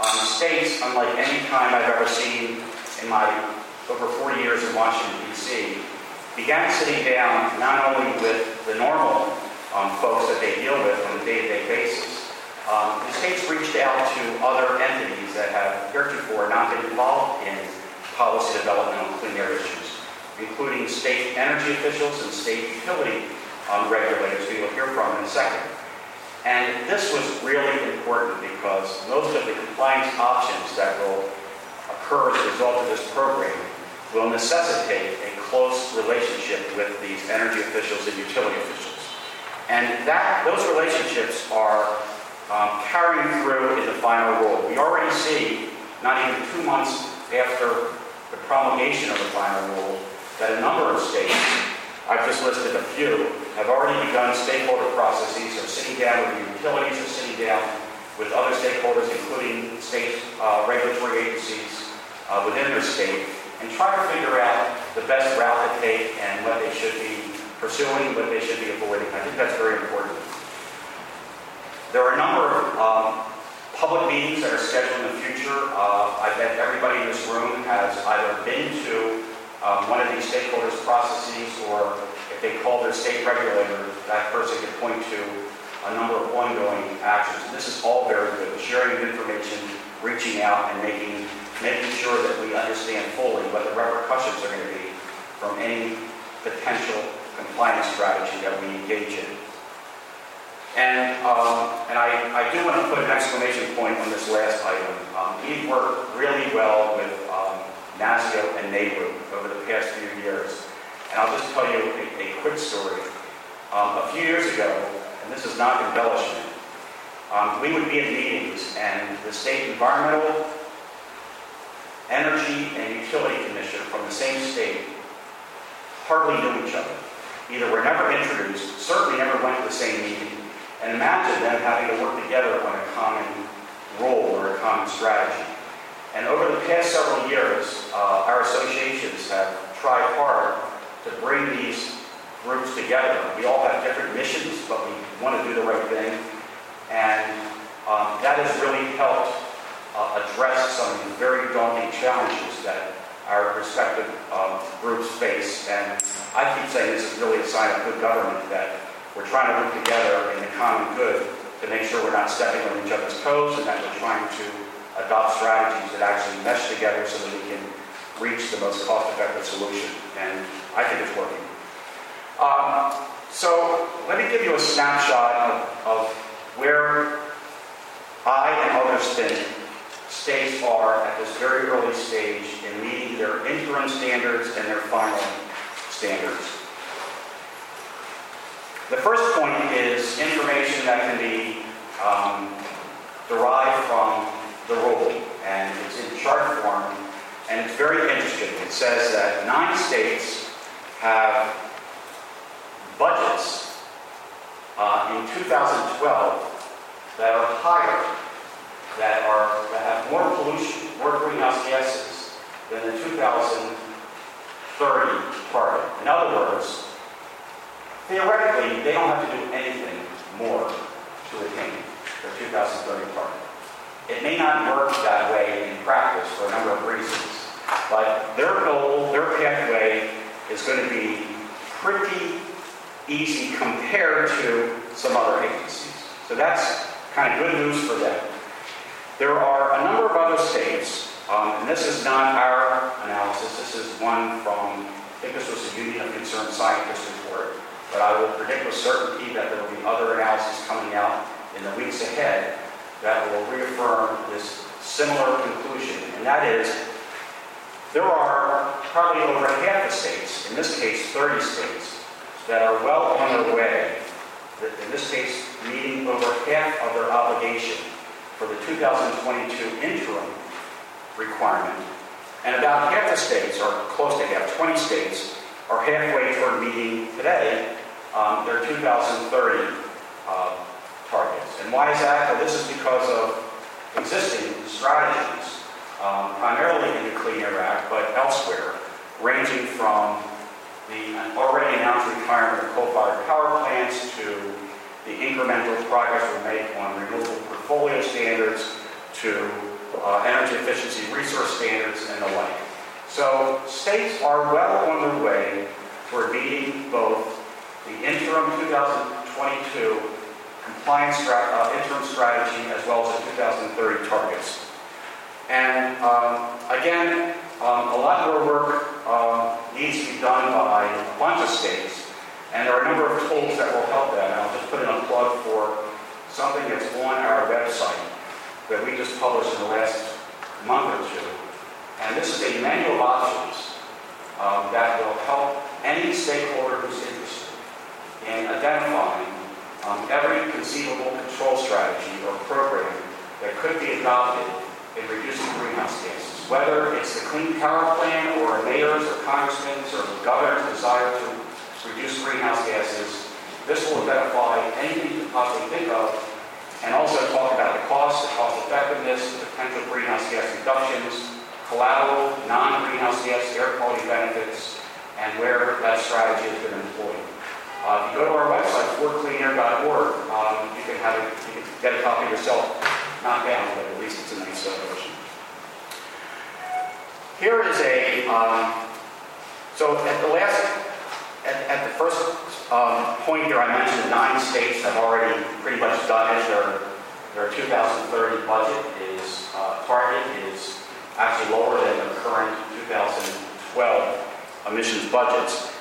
um, states, unlike any time I've ever seen in my over 40 years in Washington, D.C., began sitting down not only with the normal um, folks that they deal with on a day-to-day basis, um, the states reached out to other entities that have heretofore not been involved in policy development on clean air issues, including state energy officials and state utility um, regulators who you'll hear from in a second. And this was really important because most of the compliance options that will occur as a result of this program will necessitate a close relationship with these energy officials and utility officials. And that those relationships are um, carrying through in the final rule. We already see, not even two months after the promulgation of the final rule, that a number of states, I've just listed a few, have already begun stakeholder processes of sitting down with the utilities or sitting down with other stakeholders, including state uh, regulatory agencies uh, within their state, and try to figure out the best route to take and what they should be pursuing, what they should be avoiding. I think that's very important. There are a number of um, public meetings that are scheduled in the future. Uh, I bet everybody in this room has either been to um, one of these stakeholders processes or if they call their state regulator, that person can point to a number of ongoing actions. And this is all very good. Sharing information, reaching out, and making, making sure that we understand fully what the repercussions are going to be from any potential compliance strategy that we engage in. And, um, and I, I do want to put an exclamation point on this last item. Um, we've worked really well with um, NASEO and NARUC over the past few years. And I'll just tell you a, a quick story. Um, a few years ago, and this is not embellishment, um, we would be at meetings and the state environmental, energy, and utility commissioner from the same state hardly knew each other. Either were never introduced, certainly never went to the same meeting, and imagine them having to work together on a common role or a common strategy. And over the past several years, uh, our associations have tried hard to bring these groups together. We all have different missions, but we want to do the right thing. And um, that has really helped uh, address some of the very daunting challenges that our respective um, groups face. And I keep saying this is really a sign of good government that we're trying to work together in the common good to make sure we're not stepping on each other's toes and that we're trying to adopt strategies that actually mesh together so that we can reach the most cost-effective solution. And I think it's working. Um, so let me give you a snapshot of, of where I and others think states are at this very early stage in meeting their interim standards and their final standards. The first point is information that can be um, derived from the rule, and it's in chart form, and it's very interesting. It says that nine states have budgets uh, in 2012 that are higher, that are that have more pollution, more greenhouse gases than the 2030 target. In other words, theoretically, they don't have to do anything more to attain their 2030 target. It may not work that way in practice for a number of reasons, but their goal, their pathway is going to be pretty easy compared to some other agencies. So that's kind of good news for them. There are a number of other states, um, and this is not our analysis, this is one from, I think this was a Union of Concerned Scientists report, but I will predict with certainty that there will be other analyses coming out in the weeks ahead that will reaffirm this similar conclusion, and that is there are probably over half the states, in this case 30 states, that are well on their way, in this case meeting over half of their obligation for the 2022 interim requirement, and about half the states, or close to half, 20 states, are halfway toward meeting today um, their 2030 uh, targets. And why is that? Well, this is because of existing strategies, um, primarily in the Clean Air Act, but elsewhere, ranging from the already announced retirement of coal-fired power plants to the incremental progress we make on renewable portfolio standards to uh, energy efficiency resource standards and the like. So states are well on their way toward meeting both the interim 2022 stra- uh, interim strategy as well as the 2030 targets. And um, again, um, a lot more work um, needs to be done by a bunch of states, and there are a number of tools that will help that. And I'll just put in a plug for something that's on our website that we just published in the last month or two. And this is a manual of options um, that will help any stakeholder who's interested in identifying um, every conceivable control strategy or program that could be adopted in reducing greenhouse gases. Whether it's the Clean Power Plan or a mayor's or congressman's or governor's desire to reduce greenhouse gases, this will identify anything you can possibly think of and also talk about the cost, the cost effectiveness, the potential greenhouse gas reductions, collateral, non-greenhouse gas air quality benefits, and where that strategy has been employed. Uh, if you go to our website, 4cleanair.org, um, you can have you can get a copy yourself. Not down, but at least it's a nice uh, version. Here is a, um, so at the last, at, at the first um, point here, I mentioned nine states have already pretty much done it. Their, their 2030 budget is, uh, target is actually lower than the current 2012 emissions budgets.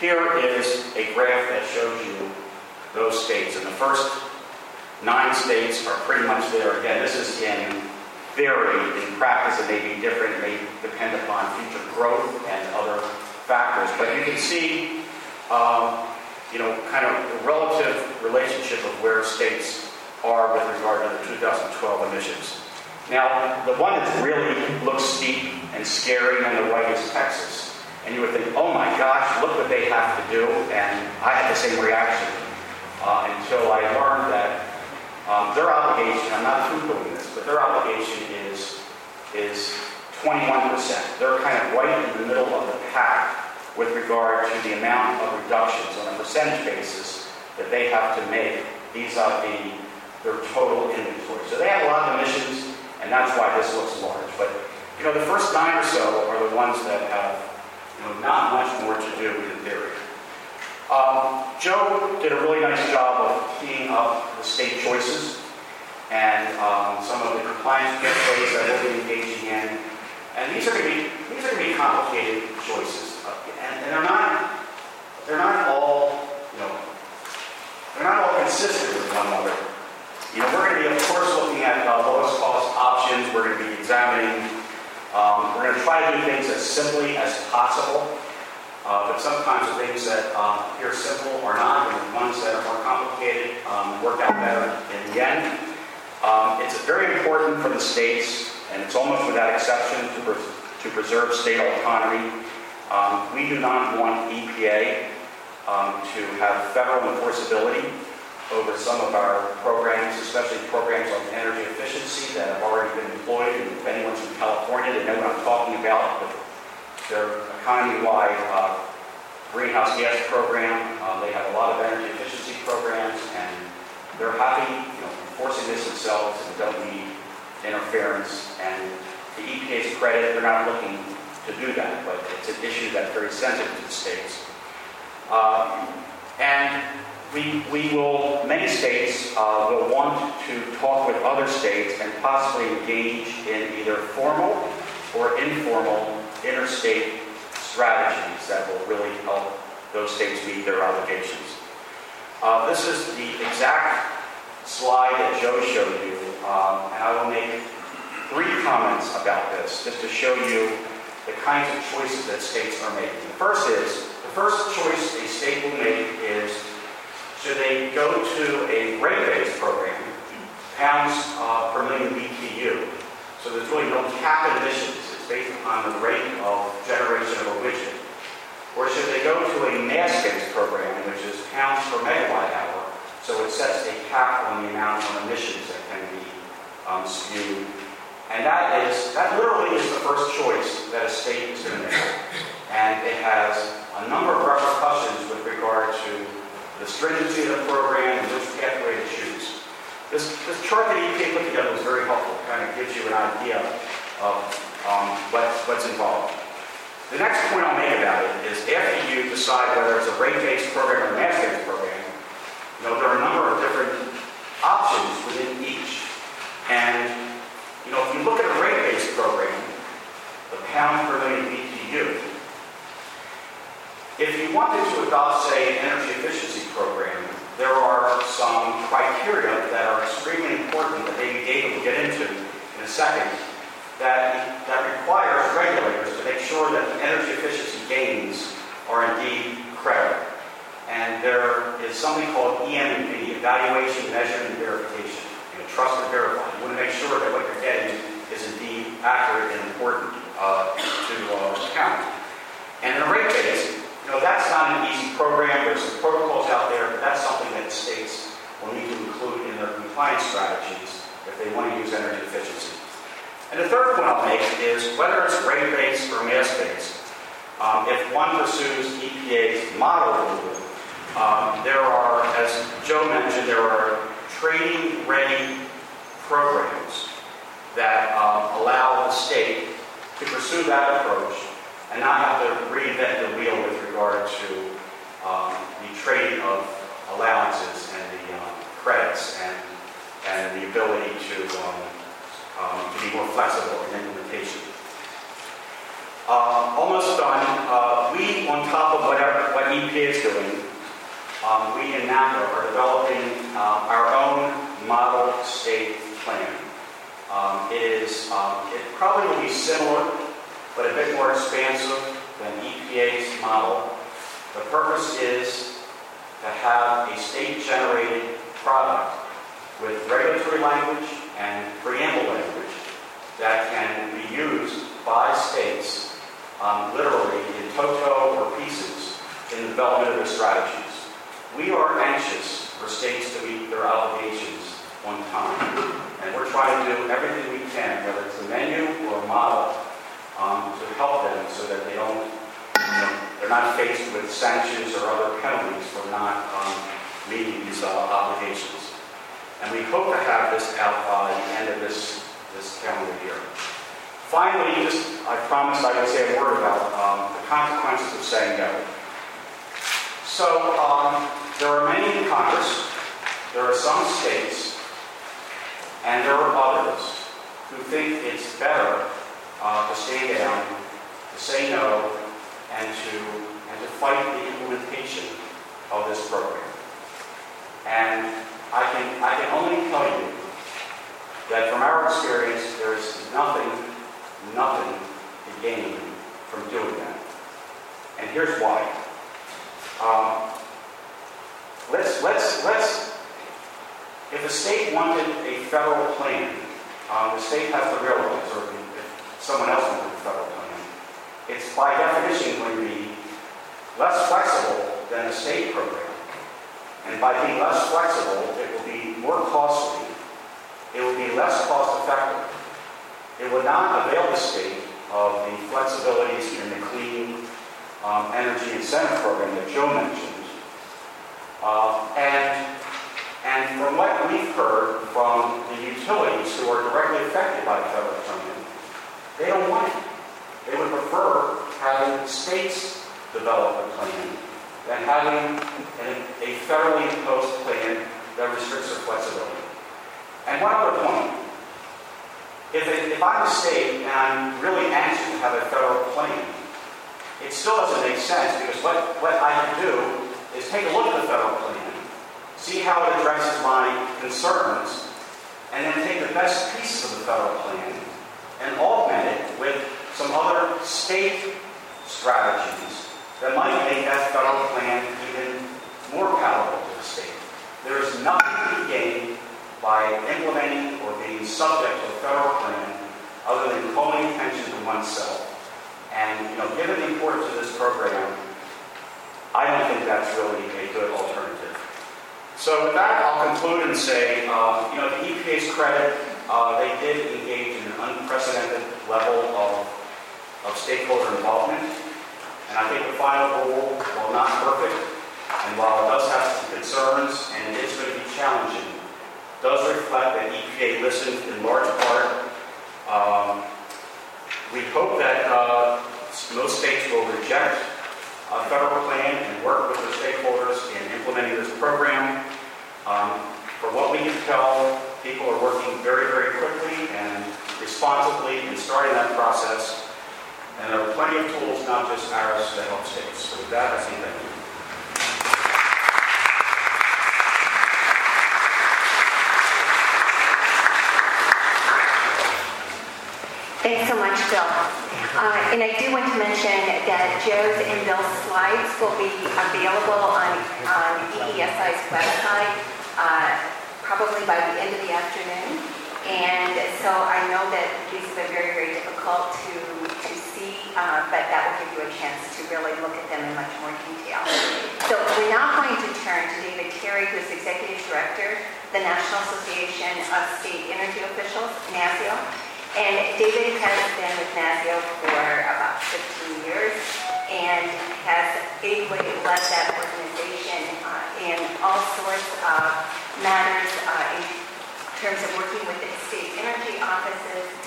Here is a graph that shows you those states. And the first nine states are pretty much there. Again, this is in theory. In practice, it may be different. It may depend upon future growth and other factors. But you can see, um, you know, kind of the relative relationship of where states are with regard to the 2012 emissions. Now, the one that really looks steep and scary on the right is Texas. And you would think, oh my gosh, look what they have to do. And I had the same reaction uh, until I learned that um, their obligation, I'm not poo-pooing this, but their obligation is, is 21%. They're kind of right in the middle of the pack with regard to the amount of reductions on a percentage basis that they have to make vis-a-vis their total inventory. So they have a lot of emissions, and that's why this looks large. But, you know, the first nine or so are the ones that have, know, not much more to do in theory. Um, Joe did a really nice job of keying up the state choices and um, some of the compliance pathways that we'll be engaging in. And these are going to be these are going to be complicated choices, and, and they're not they're not all you know they're not all consistent with one another. You know, we're going to be of course looking at uh, lowest cost options. We're going to be examining. Um, we're going to try to do things as simply as possible. Uh, but sometimes the things that um, appear simple are not, and the ones that are more complicated um, work out better in the end. Um, It's very important for the states, and it's almost without exception, to pres- to preserve state autonomy. Um, We do not want EPA um, to have federal enforceability over some of our programs, especially programs on energy efficiency that have already been employed. And if anyone's from California, they know what I'm talking about. But Their economy-wide uh, greenhouse gas program, um, they have a lot of energy efficiency programs, and they're happy, you know, enforcing this themselves and don't need interference. And the EPA's credit, they're not looking to do that, but it's an issue that's very sensitive to the states. Uh, And we, we will, many states uh, will want to talk with other states and possibly engage in either formal or informal interstate strategies that will really help those states meet their obligations. Uh, This is the exact slide that Joe showed you, um, and I will make three comments about this, just to show you the kinds of choices that states are making. The first is, the first choice a state will make is, should they go to a rate-based program, pounds uh, per million BTU? So there's really no cap emissions, it's based upon the rate of generation of a widget. Or should they go to a mass-based program, which is pounds per megawatt hour, so it sets a cap on the amount of emissions that can be um, spewed and that is, that literally is the first choice that a state is going to make. And it has a number of repercussions with regard to the stringency of the program and which pathway to choose. This, this chart that EPA put together was very helpful. It kind of gives you an idea of um, what, what's involved. The next point I'll make about it is after you decide whether it's a rate-based program or a mass-based program, you know, there are a number of different options within each. And you know, if you look at a rate-based program, the pound per million BTU, if you wanted to adopt, say, an energy efficiency program, there are some criteria that are extremely important that maybe David will get into in a second, that, that requires regulators to make sure that the energy efficiency gains are indeed credible. And there is something called EM&V, Evaluation, Measurement, and Verification you know, trust and verify. You want to make sure that what you're getting is indeed accurate and important uh, to uh, count. And in a rate case, know, that's not an easy program. There's some protocols out there, but that's something that states will need to include in their compliance strategies if they want to use energy efficiency. And the third point I'll make is whether it's rate-based or mass-based, um, if one pursues EPA's model rule, um, there are, as Joe mentioned, there are trading-ready programs that um, allow the state to pursue that approach and not have to reinvent the wheel with regard to um, the trading of allowances and the um, credits and, and the ability to, um, um, to be more flexible in implementation. Uh, almost done. Uh, we, on top of whatever what EPA is doing, um, we in NACAA are developing uh, our own model state plan. Um, it is, um, it probably will be similar, but a bit more expansive than EPA's model. The purpose is to have a state-generated product with regulatory language and preamble language that can be used by states um, literally in toto or pieces in the development of their strategies. We are anxious for states to meet their obligations on time, and we're trying to do everything we can, whether it's a menu or a model, um, to help them so that they don't, you know, they're not faced with sanctions or other penalties for not um, meeting these uh, obligations. And we hope to have this out by the end of this, this calendar year. Finally, just I promised I would say a word about um, the consequences of saying no. So um, there are many in Congress, there are some states, and there are others who think it's better uh, to stay down, to say no, and to to fight the implementation of this program. And I can I can only tell you that from our experience, there's nothing, nothing to gain from doing that. And here's why. Um, let's let's let's If the state wanted a federal plan, um, the state has to realize, or if someone else wanted a federal plan, it's by definition going to be less flexible than a state program. And by being less flexible, it will be more costly, it will be less cost effective. It will not avail the state of the flexibilities in the clean um, energy incentive program that Joe mentioned. Uh, and, and from what we've heard from the utilities who are directly affected by the federal plan, they don't want it. They would prefer having states develop a plan than having an, a federally imposed plan that restricts their flexibility. And one other point. If, it, if I'm a state and I'm really anxious to have a federal plan, it still doesn't make sense because what, what I can do is take a look at the federal plan, see how it addresses my concerns, and then take the best pieces of the federal plan and augment it with some other state strategies that might make that federal plan even more palatable to the state. There is nothing to be gained by implementing or being subject to a federal plan other than calling attention to oneself. And, you know, given the importance of this program, I don't think that's really a good alternative. So with that, I'll conclude and say, uh, you know, the EPA's credit, uh, they did engage in an unprecedented level of, of stakeholder involvement. And I think the final rule, while not perfect, and while it does have some concerns and it is going to be challenging, does reflect that EPA listened in large part. Um, we hope that uh, most states will reject a federal plan and work with the stakeholders in implementing this program. Um, from what we can tell, people are working very, very quickly and responsibly in starting that process. And there are plenty of tools, not just ours, to help. So with that, I say thank you. Thanks so much, Bill. Uh, And I do want to mention that Joe's and Bill's slides will be available on on EESI's website uh, probably by the end of the afternoon. And so I know that these have been very, very difficult to uh, but that will give you a chance to really look at them in much more detail. So we're now going to turn to David Terry, who's Executive Director, the National Association of State Energy Officials, NASEO. And David has been with NASEO for about 15 years and has ably led that organization uh, in all sorts of matters uh, in terms of working with the state energy offices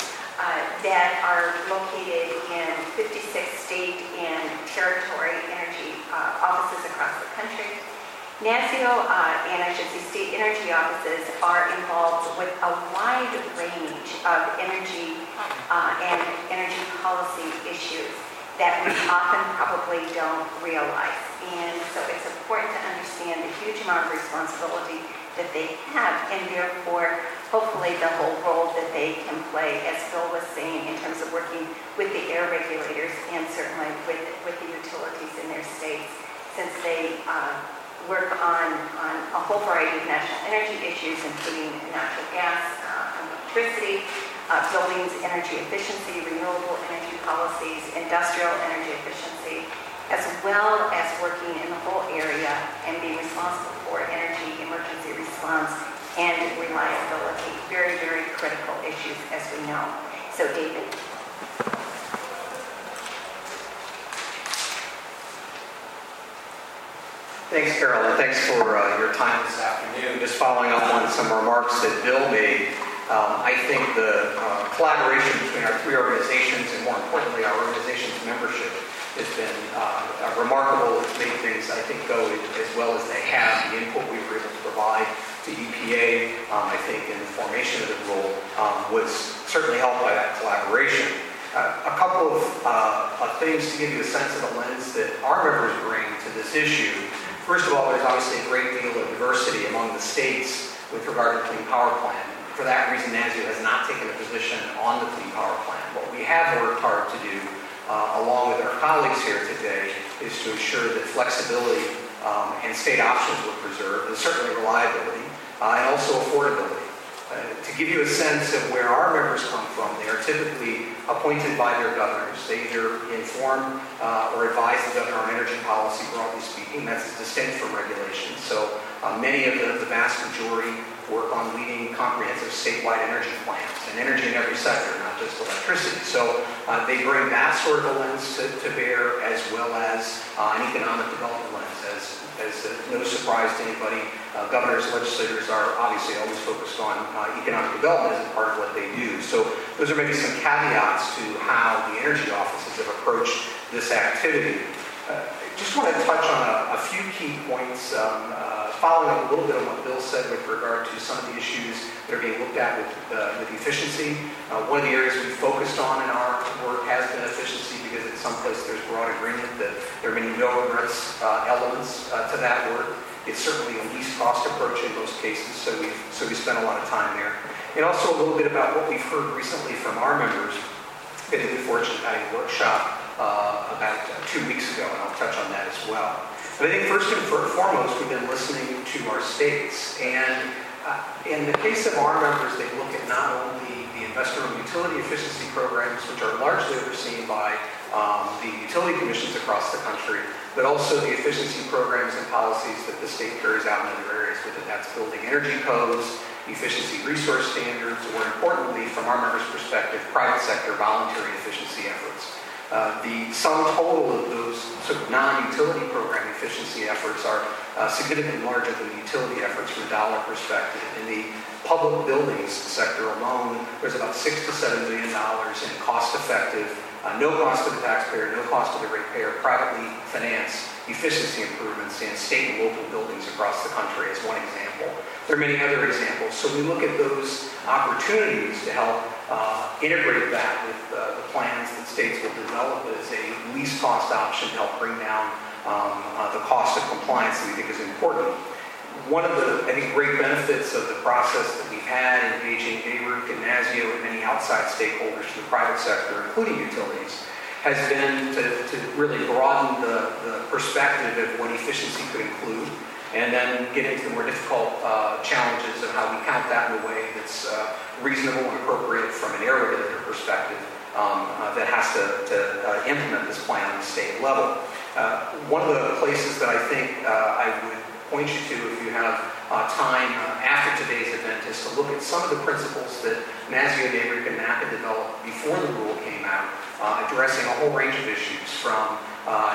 uh, that are located in 56 state and territory energy uh, offices across the country. NASEO, uh, and I should say state energy offices, are involved with a wide range of energy uh, and energy policy issues that we often probably don't realize. And so it's important to understand the huge amount of responsibility that they have, and therefore, hopefully, the whole role that they can play, as Bill was saying, in terms of working with the air regulators and certainly with, with the utilities in their states, since they uh, work on, on a whole variety of national energy issues, including natural gas, uh, electricity, uh, buildings, energy efficiency, renewable energy policies, industrial energy efficiency, as well as working in the whole area and being responsible for energy emergency response and reliability. Very, very critical issues, So, David. Thanks, Carol, and thanks for uh, your time this afternoon. Just following up on some remarks that Bill made, um, I think the uh, collaboration between our three organizations and more importantly our organization's membership has been uh, remarkable. It's made things, I think, go as well as they have. The input we were able to provide to EPA, um, I think, in the formation of the rule um, was certainly helped by that collaboration. Uh, a couple of, uh, things to give you a sense of the lens that our members bring to this issue. First of all, there's obviously a great deal of diversity among the states with regard to Clean Power Plan. For that reason, NASEO has not taken a position on the Clean Power Plan. What we have worked hard to do, uh, along with our colleagues here today, is to ensure that flexibility um, and state options were preserved, and certainly reliability. uh, and also affordability. Uh, To give you a sense of where our members come from, they are typically appointed by their governors. They either inform uh, or advise the governor on energy policy, broadly speaking. That's distinct from regulation. So uh, many of the, the vast majority work on leading comprehensive statewide energy plans and energy in every sector, not just electricity. So uh, they bring that sort of a lens to, to bear as well as uh, an economic development lens. As, as uh, no surprise to anybody, uh, governors, legislators are obviously always focused on uh, economic development as a part of what they do. So those are maybe some caveats to how the energy offices have approached this activity. Uh, I just want to touch on a, a few key points, um, following up a little bit on what Bill said with regard to some of the issues that are being looked at with, uh, with efficiency. Uh, one of the areas we focused on in our work has been efficiency because at some place there's broad agreement that there are many no regrets uh, elements uh, to that work. It's certainly a least cost approach in most cases, so we so we spent a lot of time there. And also a little bit about what we've heard recently from our members. Been fortune of having workshop uh, about two weeks ago, and I'll touch on that as well. But I think first and foremost, we've been listening to our states. And uh, in the case of our members, they look at not only the investor-owned utility efficiency programs, which are largely overseen by um, the utility commissions across the country, but also the efficiency programs and policies that the state carries out in other areas, whether that's building energy codes, efficiency resource standards, or importantly, from our members' perspective, private sector voluntary efficiency efforts. Uh, the sum total of those sort of non-utility program efficiency efforts are uh, significantly larger than the utility efforts from a dollar perspective. In the public buildings sector alone, there's about six to seven billion dollars in cost-effective, uh, no cost to the taxpayer, no cost to the ratepayer, privately financed efficiency improvements in state and local buildings across the country as one example. There are many other examples. So we look at those opportunities to help uh, integrate that with uh, the plans that states will develop as a least cost option to help bring down um, uh, the cost of compliance that we think is important. One of the, I think, great benefits of the process that we've had engaging NARUC and NASEO and many outside stakeholders from the private sector, including utilities, has been to, to really broaden the, the perspective of what efficiency could include and then get into the more difficult uh, challenges of how we count that in a way that's uh, reasonable and appropriate from an air regulator perspective um, uh, that has to, to uh, implement this plan on the state level. Uh, one of the places that I think uh, I would point you to if you have time after today's event is to look at some of the principles that NASEO, NARUC, and NACAA developed before the rule came out, addressing a whole range of issues from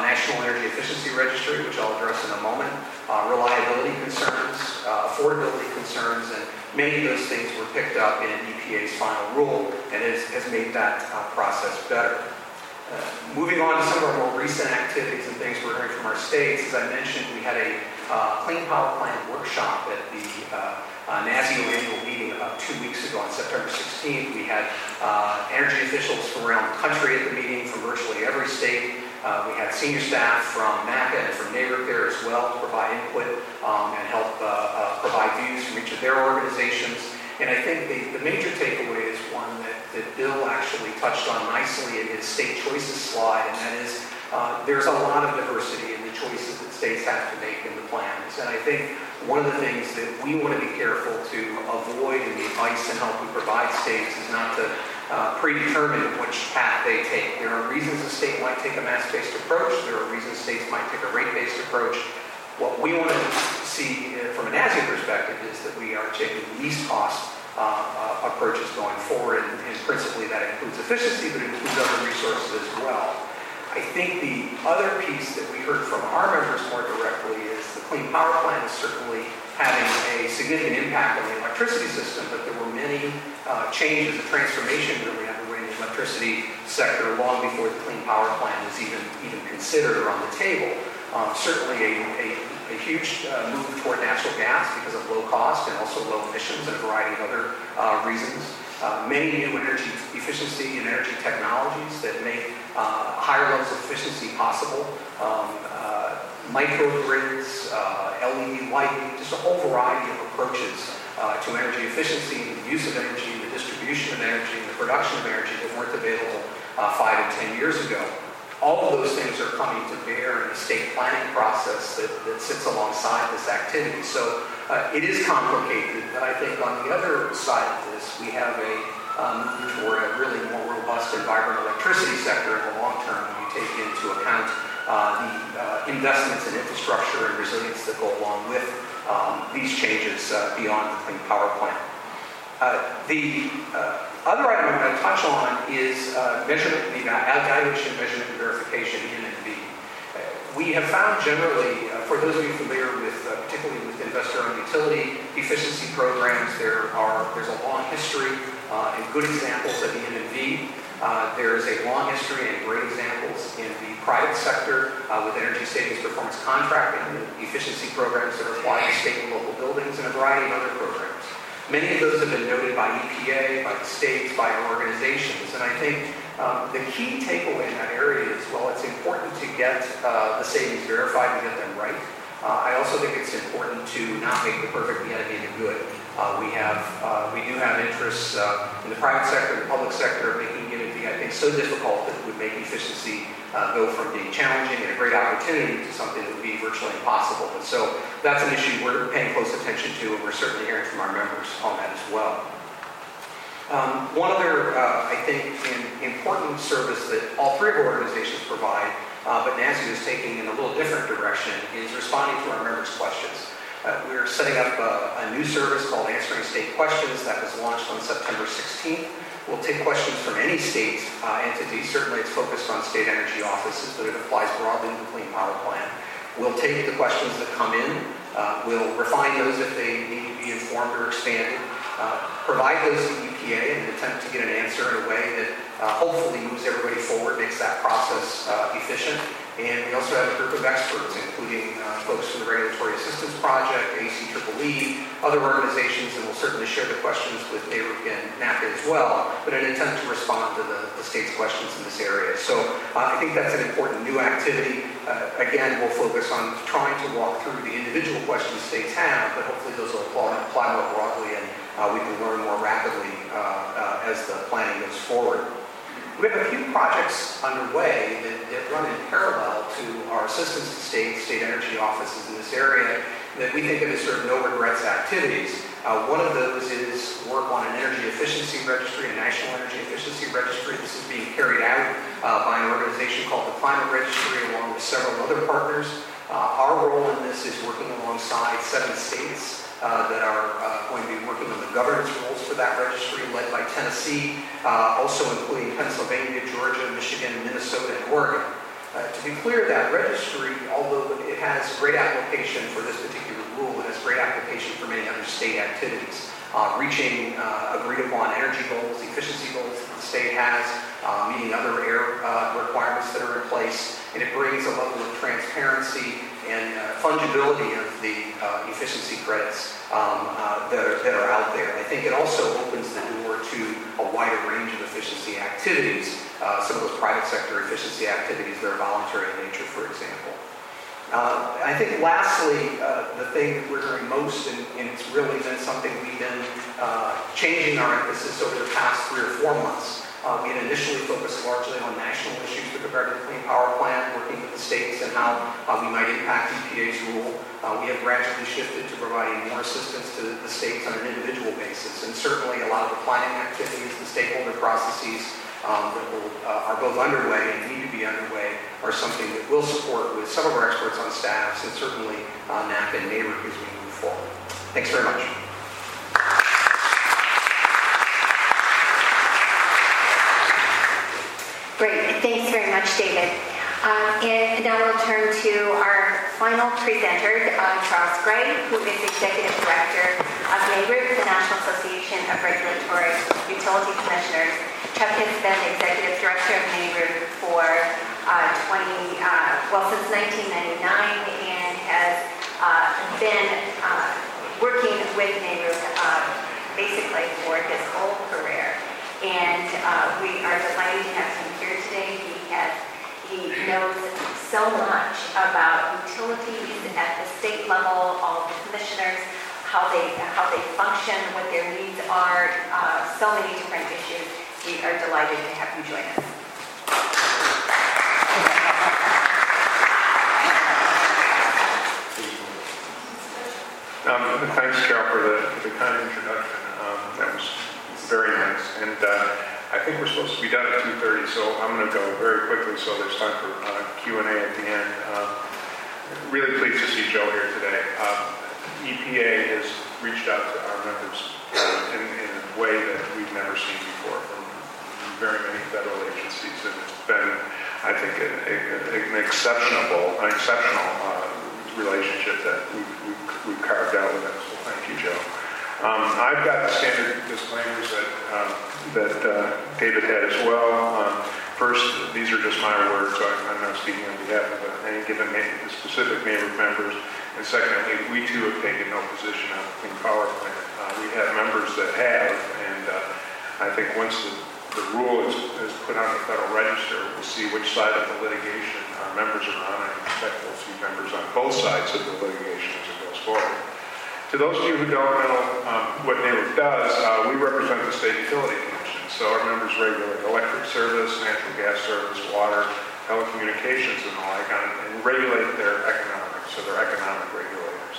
National Energy Efficiency Registry, which I'll address in a moment, uh, reliability concerns, uh, affordability concerns, and many of those things were picked up in EPA's final rule and has, has made that uh, process better. Uh, moving on to some of our more recent activities and things we're hearing from our states, as I mentioned, we had a uh, Clean Power plant workshop at the uh, NASEO annual meeting about two weeks ago on September 16th. We had energy officials from around the country at the meeting from virtually every state. Uh, we had senior staff from NACAA and from NARUC there as well to provide input um, and help uh, uh, provide views from each of their organizations. And I think the, the major takeaway is one that, that Bill actually touched on nicely in his state choices slide, and that is uh, there's a lot of diversity in the choices that states have to make in the plans. And I think one of the things that we want to be careful to avoid in the advice and help we provide states is not to uh, predetermine which path they take. There are reasons a state might take a mass-based approach. There are reasons states might take a rate-based approach. What we want to see uh, from an NASEO perspective is that we are taking least cost uh, uh, approaches going forward, and, and principally that includes efficiency, but includes other resources as well. I think the other piece that we heard from our members more directly is the Clean Power Plan is certainly having a significant impact on the electricity system, but there were many uh, changes, a transformation really underway in the electricity sector long before the Clean Power Plan was even, even considered or on the table. Um, certainly a, a, a huge uh, move toward natural gas because of low cost and also low emissions and a variety of other uh, reasons. Uh, many new energy efficiency and energy technologies that make uh, higher levels of efficiency possible. Um, microgrids, uh, LED lighting, just a whole variety of approaches uh, to energy efficiency, the use of energy, the distribution of energy, and the production of energy that weren't available uh, five and ten years ago. All of those things are coming to bear in the state planning process that, that sits alongside this activity. So uh, it is complicated, but I think on the other side of this, we have a um, toward a really more robust and vibrant electricity sector in the long term when you take into account uh, the uh, investments in infrastructure and resilience that go along with um, these changes uh, beyond the Clean Power Plan. Uh, the uh, other item I'm going to touch on is uh, measurement, the evaluation, measurement, and verification EM&V. We have found generally, for those of you familiar with, particularly with investor-owned utility efficiency programs, there are there's a long history and good examples of the EM&V. Uh, there is a long history and great examples in the private sector uh, with energy savings performance contracting, efficiency programs that are applied to state and local buildings, and a variety of other programs. Many of those have been noted by EPA, by the states, by our organizations, and I think um, the key takeaway in that area is while it's important to get uh, the savings verified and get them right, uh, I also think it's important to not make the perfect the enemy the good. Uh, we have, uh, we do have interests uh, in the private sector, and the public sector, making it, I think, so difficult that it would make efficiency uh, go from being challenging and a great opportunity to something that would be virtually impossible. And so that's an issue we're paying close attention to, and we're certainly hearing from our members on that as well. Um, one other, uh, I think, in, important service that all three of our organizations provide, uh, but NASEO is taking in a little different direction, is responding to our members' questions. Uh, we're setting up a, a new service called Answering State Questions that was launched on September 16th. We'll take questions from any state uh, entity. Certainly it's focused on state energy offices, but it applies broadly to the Clean Power Plan. We'll take the questions that come in. Uh, we'll refine those if they need to be informed or expanded. Uh, provide those to EPA in an attempt to get an answer in a way that uh, hopefully moves everybody forward, makes that process uh, efficient. And we also have a group of experts, including uh, folks from the Regulatory Assistance Project, ACEEE, other organizations, and we'll certainly share the questions with NARUC and NACAA as well, but an attempt to respond to the, the state's questions in this area. So uh, I think that's an important new activity. Uh, again, we'll focus on trying to walk through the individual questions states have, but hopefully those will apply, apply more broadly and uh, we can learn more rapidly uh, uh, as the planning moves forward. We have a few projects underway that, that, run in parallel to our assistance to state, state energy offices in this area that we think of as sort of no regrets activities. Uh, one of those is work on an energy efficiency registry, a national energy efficiency registry. This is being carried out uh, by an organization called the Climate Registry along with several other partners. Uh, our role in this is working alongside seven states uh, that are uh, going to be working on the governance rules for that registry, led by Tennessee, uh, also including Pennsylvania, Georgia, Michigan, Minnesota, and Oregon. Uh, to be clear, that registry, although it has great application for this particular rule, it has great application for many other state activities. Uh, reaching uh, agreed upon energy goals, efficiency goals that the state has, meeting other air requirements that are in place, and it brings a level of transparency and uh, fungibility of the uh, efficiency credits um, uh, that, are, that are out there. I think it also opens the door to a wider range of efficiency activities, uh, some of those private sector efficiency activities that are voluntary in nature, for example. Uh, I think lastly, uh, the thing that we're hearing most, and, and, it's really been something we've been changing our emphasis over the past three or four months, uh, we initially focused largely on national issues with regard to the Clean Power Plan, working with the states and how uh, we might impact EPA's rule. Uh, we have gradually shifted to providing more assistance to the states on an individual basis. And certainly a lot of the planning activities, the stakeholder processes um, that will, uh, are both underway and need to be underway are something that we'll support with some of our experts on staffs and certainly uh, NACAA and NARUC as we move forward. Thanks very much. Great. Thanks very much, David. Um, and now we'll turn to our final presenter, uh, Charles Gray, who is Executive Director of NARUC, the National Association of Regulatory Utility Commissioners. Chuck has been Executive Director of NARUC for uh, 20, uh, well, since 1999 and has uh, been uh, working with NARUC uh, basically for his whole career. And we are delighted to have him today. He has, he knows so much about utilities at the state level, all the commissioners, how they how they function, what their needs are, uh, so many different issues. We are delighted to have you join us. Um, thanks, Carol, for the, the kind introduction. Um, that was very nice. And uh, I think we're supposed to be done at 2:30, so I'm going to go very quickly so there's time for uh, Q and A at the end. Um, Really pleased to see Joe here today. Um, EPA has reached out to our members uh, in in a way that we've never seen before from very many federal agencies. And it's been, I think, a- a- an exceptional, an exceptional uh, relationship that we've- we've we've carved out with them. So thank you, Joe. Um, I've got the standard disclaimers that, um, that uh, David had as well. Um, First, these are just my words, so I'm not speaking on behalf of any given specific NARUC members. And secondly, we too have taken no position on the Clean Power Plan. Uh, We have members that have, and uh, I think once the, the rule is, is put on the Federal Register, we'll see which side of the litigation our members are on. I expect we'll see members on both sides of the litigation as it goes forward. To those of you who don't know um, what NARUC does, uh, we represent the State Utility Commission. So our members regulate electric service, natural gas service, water, telecommunications and the like, on- and regulate their economics, so they're economic regulators.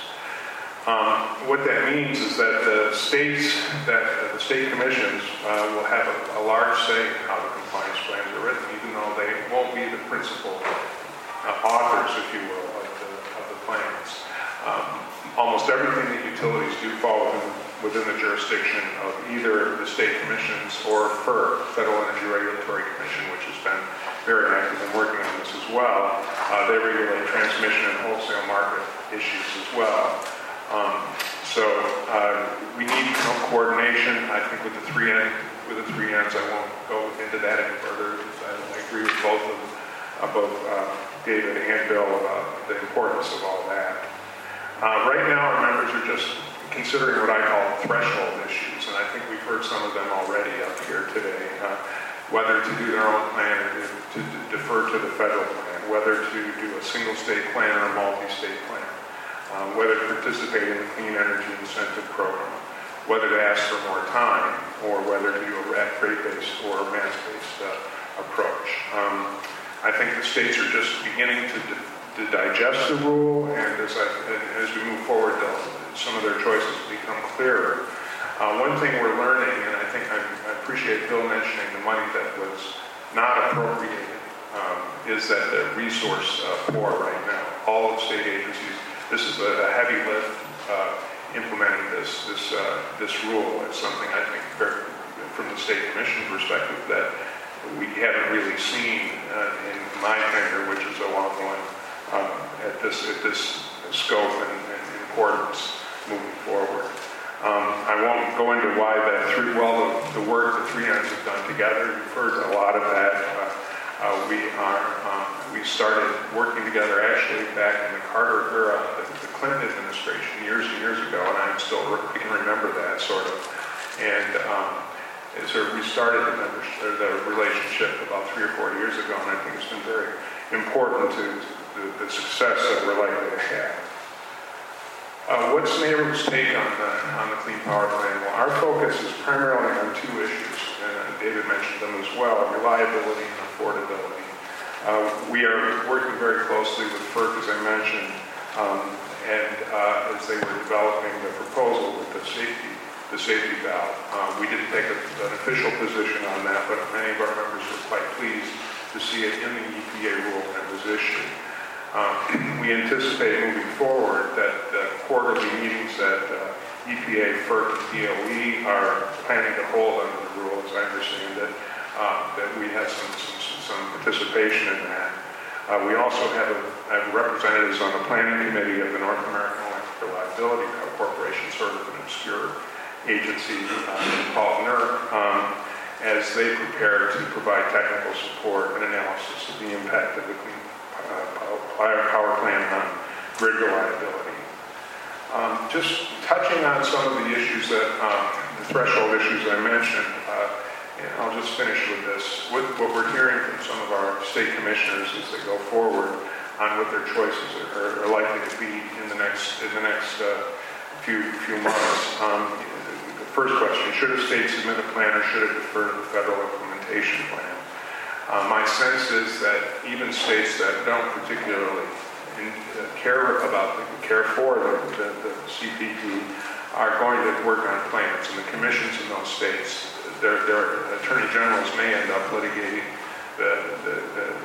Um, What that means is that the states, that the state commissions uh, will have a- a large say in how the compliance plans are written, even though they won't be the principal uh, authors, if you will, of the, of the plans. Um, Almost everything that utilities do fall within, within the jurisdiction of either the state commissions or FERC, Federal Energy Regulatory Commission, which has been very active in working on this as well. Uh, They regulate transmission and wholesale market issues as well. Um, So uh, we need co- coordination, I think, with the three N, with the three Ns. I won't go into that any further. I agree with both of, uh, both uh, David and Bill about the importance of all that. Uh, Right now, our members are just considering what I call threshold issues, and I think we've heard some of them already up here today. uh, Whether to do their own plan or to to defer to the federal plan, whether to do a single state plan or a multi-state plan, uh, whether to participate in the Clean Energy Incentive Program, whether to ask for more time, or whether to do a rat- rate-based or mass-based uh, approach. Um, I think the states are just beginning to di- to digest the rule, and as I, as we move forward, some of their choices become clearer. Uh, One thing we're learning, and I think I I appreciate Bill mentioning the money that was not appropriated, um, is that the resource uh, poor right now. All of state agencies, this is a a heavy lift uh, implementing this, this, uh, this rule. It's something I think very- from the state commission perspective that we haven't really seen uh, in my tenure, which is a long one, um, at this, at this scope and and importance moving forward. Um, I won't go into why that three, well, the, the work the three ends have done together, you've heard a lot of that. Uh, uh, we are, um, we started working together actually back in the Carter, uh, the the Clinton administration years and years ago, and I'm still, I can remember that sort of. And, um, so we started the the relationship about three or four years ago, and I think it's been very important to the, the success that we're likely to have. Uh, What's NARUC's take on the, on the Clean Power Plan? Well, our focus is primarily on two issues, and uh, David mentioned them as well, reliability and affordability. Uh, We are working very closely with FERC, as I mentioned, um, and uh, as they were developing the proposal with the safety, the safety valve. Uh, We didn't take a- an official position on that, but many of our members were quite pleased to see it in the EPA rule was issued. Um, We anticipate moving forward that the quarterly meetings that uh, EPA, FERC, and DOE are planning to hold under the rule, as I understand it, uh, that we have some, some- some participation in that. Uh, We also have a- have representatives on the planning committee of the North American Electric Reliability Corporation, sort of an obscure agency uh, called NERC, um, as they prepare to provide technical support and analysis of the impact of the Clean Power Power Plant on grid reliability. Um, Just touching on some of the issues that, um, the threshold issues I mentioned, uh, and I'll just finish with this. What what we're hearing from some of our state commissioners as they go forward on what their choices are are likely to be in the next, in the next uh, few, few months. Um, The first question, should a state submit a plan or should it defer to the federal implementation plan? Uh, My sense is that even states that don't particularly and uh, care about, the- care for the, the- the CPP are going to work on plans, and the commissions in those states, their, their attorney generals may end up litigating the, the, the-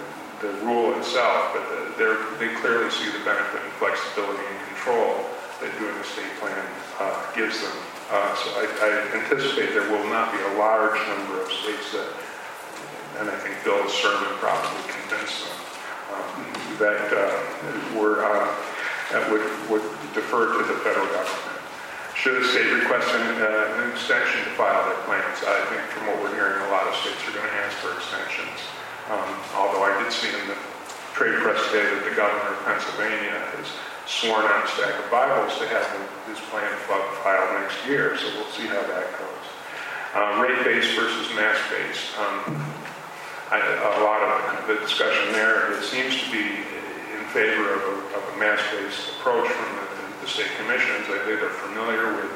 the rule itself, but the- they're, clearly see the benefit and flexibility and control that doing the state plan uh, gives them. Uh, So I, I anticipate there will not be a large number of states that, and I think Bill's sermon probably convinced them, um, that uh, were, uh, that would, would defer to the federal government. Should a state request an, uh, an extension to file their plans, I think from what we're hearing, a lot of states are going to ask for extensions. Um, Although I did see in the trade press today that the governor of Pennsylvania has sworn on a stack of Bibles to have his plan fi- filed next year, so we'll see how that goes. Uh, Rate-based versus mass-based. Um, I- A lot of the discussion there, it seems to be in favor of a, of a mass-based approach from the, the state commissions. I think they're familiar with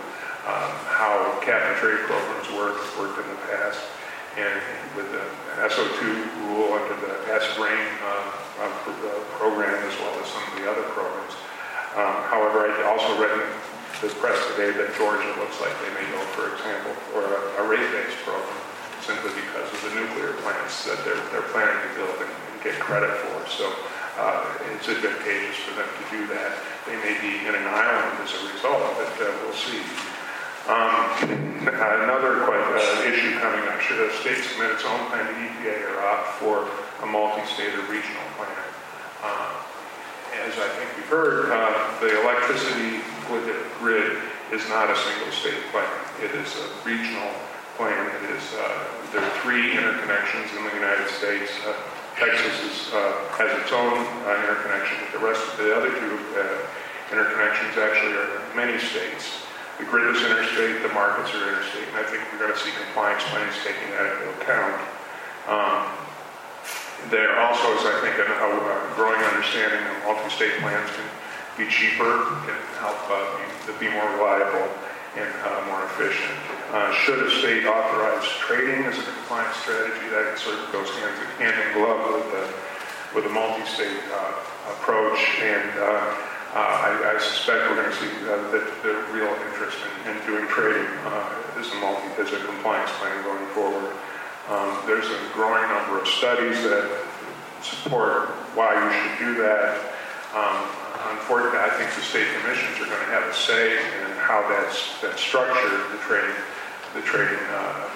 um, how cap and trade programs work, worked in the past, and with the SO2 rule under the acid rain uh, uh, uh, program as well as some of the other programs. Um, However, I also read in the press today that Georgia looks like they may go, for example, for a a rate-based program simply because of the nuclear plants that they're, they're planning to build and get credit for. So uh, it's advantageous for them to do that. They may be in an island as a result, but uh, we'll see. Um, Another quite, uh, issue coming up, should a state submit its own plan to EPA or opt for a multi-state or regional plan? Uh, As I think we've heard, uh, the electricity grid- grid is not a single state plan. It is a regional plan. Is, uh, there are three interconnections in the United States. Uh, Texas is, uh, has its own interconnection, but the rest of the other two interconnections actually are many states. The grid is interstate, the markets are interstate, and I think we're going to see compliance plans taking that into account. Um, There also is, I think, a a growing understanding that multi-state plans can be cheaper, can help uh, be- be more reliable and uh, more efficient. Uh, Should a state authorize trading as a compliance strategy, that sort of goes hand in- hand in glove with the, with a multi-state uh, approach. And uh, uh, I I suspect we're going to see uh, the real interest in in doing trading uh, as a multi, as a compliance plan going forward. Um, There's a growing number of studies that support why you should do that. Um, Unfortunately, I think the state commissions are going to have a say in how that's, that's structured, the trading, the trading uh,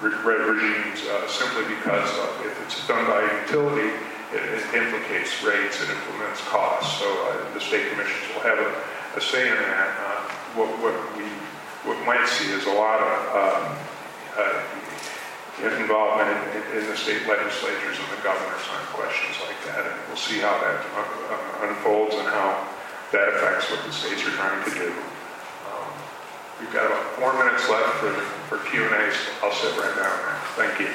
re- re- regimes, uh, simply because of if it's done by a utility, it it implicates rates, it implements costs. So uh, the state commissions will have a, a say in that. Uh, What, what we, what might see is a lot of um, uh, involvement in, in- the state legislatures and the governors on questions like that. And we'll see how that uh, uh, unfolds and how that affects what the states are trying to do. We've got about four minutes left for, for Q and As. I'll sit right now. Thank you.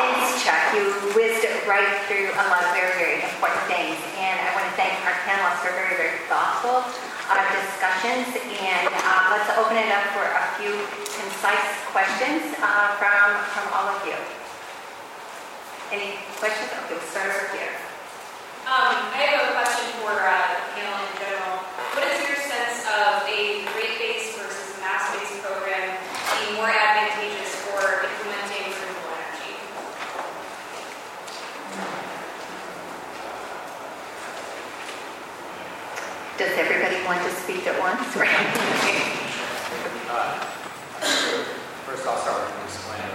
Thanks, Chuck. You whizzed right through a lot of very, very important things. And I want to thank our panelists for very, very thoughtful uh, discussions. And uh, let's open it up for a few concise questions uh, from, from all of you. Any questions? Okay, we'll start over here. Does everybody want to speak at once? Uh, First, I'll start with a disclaimer.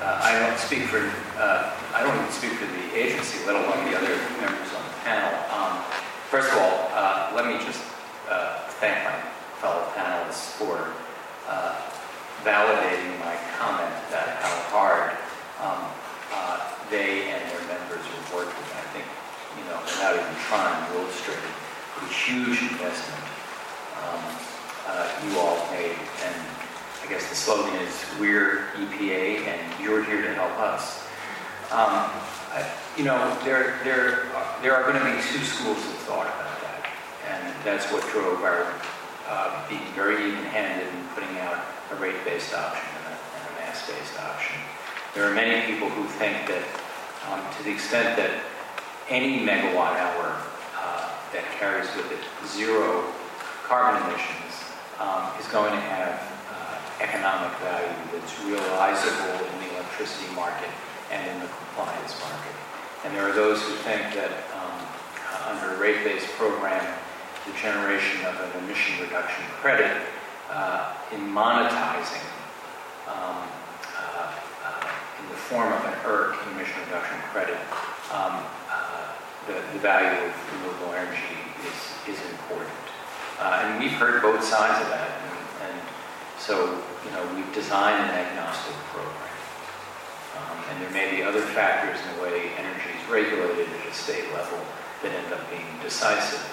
Uh, I don't speak for, uh, I don't even speak for the agency, let alone the other members on the panel. Um, First of all, uh, let me just uh, thank my fellow panelists for uh, validating my comment that how hard um, uh, they and their members are working. I think, you know, without even trying to illustrate the huge investment um, uh, you all made. And I guess the slogan is, "We're EPA and you're here to help us." Um, I- You know, there, there, there are going to be two schools of thought about that. And that's what drove our uh, being very even-handed in putting out a rate-based option and a, and a mass-based option. There are many people who think that um, to the extent that any megawatt hour uh, that carries with it zero carbon emissions um, is going to have uh, economic value that's realizable in the electricity market and in the compliance market. And there are those who think that um, under a rate-based program, the generation of an emission reduction credit uh, in monetizing um, uh, uh, in the form of an ERC, emission reduction credit, um, uh, the, the value of renewable energy is, is important. Uh, and we've heard both sides of that. And, and so, you know, we've designed an agnostic program. Um, and there may be other factors in the way energy is regulated at a state level that end up being decisive,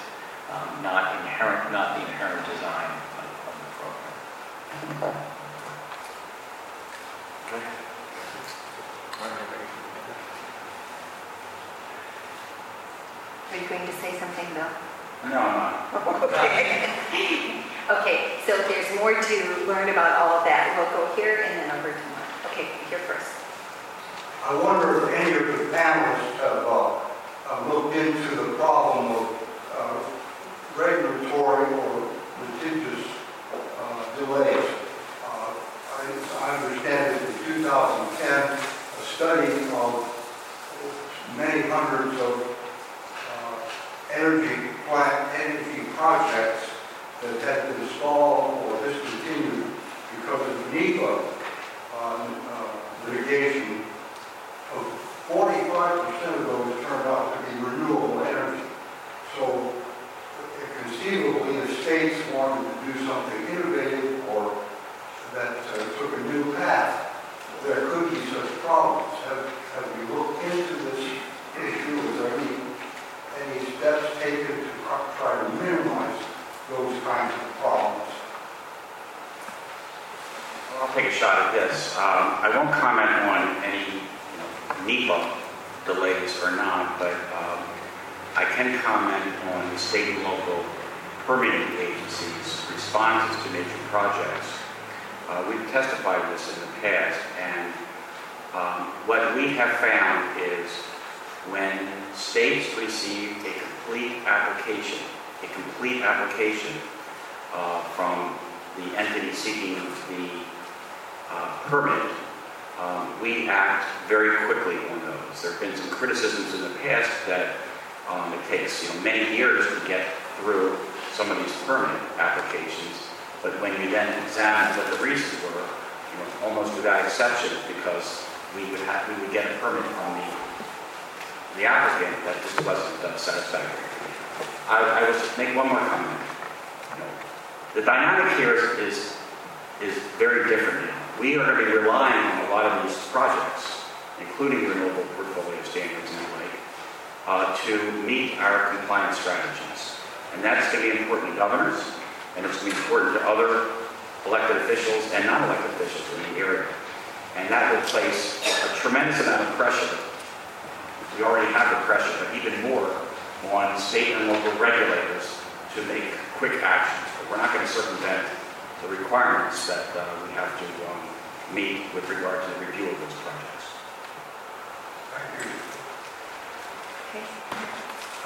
um, not inherent, not the inherent design of, of the program. Are you going to say something, Bill? No, I'm not. Okay. Okay, so there's more to learn about all of that. We'll go here and then over to Mark. Okay, here first. I wonder if any of the panelists have uh, uh, looked into the problem of uh, regulatory or litigious uh, delays. Uh, I I understand that in 2010, a study of many hundreds of uh, energy plant, energy projects that had been stalled or discontinued because of NEPA litigation of 45% of those turned out to be renewable energy. So conceivably, the states wanted to do something innovative or that uh, took a new path. There could be such problems. Have, have we looked into this issue? Is there any, any steps taken to try- to minimize those kinds of problems? I'll take a shot at this. Um, I won't comment on any you NEPA delays or not, but um, I can comment on the state and local permitting agencies' responses to major projects. Uh, We've testified this in the past, and um, what we have found is when states receive a complete application, a complete application uh, from the entity seeking the uh, permit, um, we act very quickly on those. There have been some criticisms in the past that um, it takes, you know, many years to get through some of these permit applications, but when you then examine what the reasons were, you know, almost without exception, because we would have, we would get a permit from the, the applicant that just wasn't uh, satisfactory. I, I will make one more comment. You know, The dynamic here is, is, is very different now. We are going to be relying on a lot of these projects, including renewable portfolio standards and the like, uh, to meet our compliance strategies. And that's going to be important to governors, and it's going to be important to other elected officials and non-elected officials in the area. And that will place a tremendous amount of pressure. We already have the pressure, but even more on state and local regulators to make quick actions. But we're not going to circumvent the requirements that uh, we have to um, meet with regard to the review of those projects. Thank you. Okay.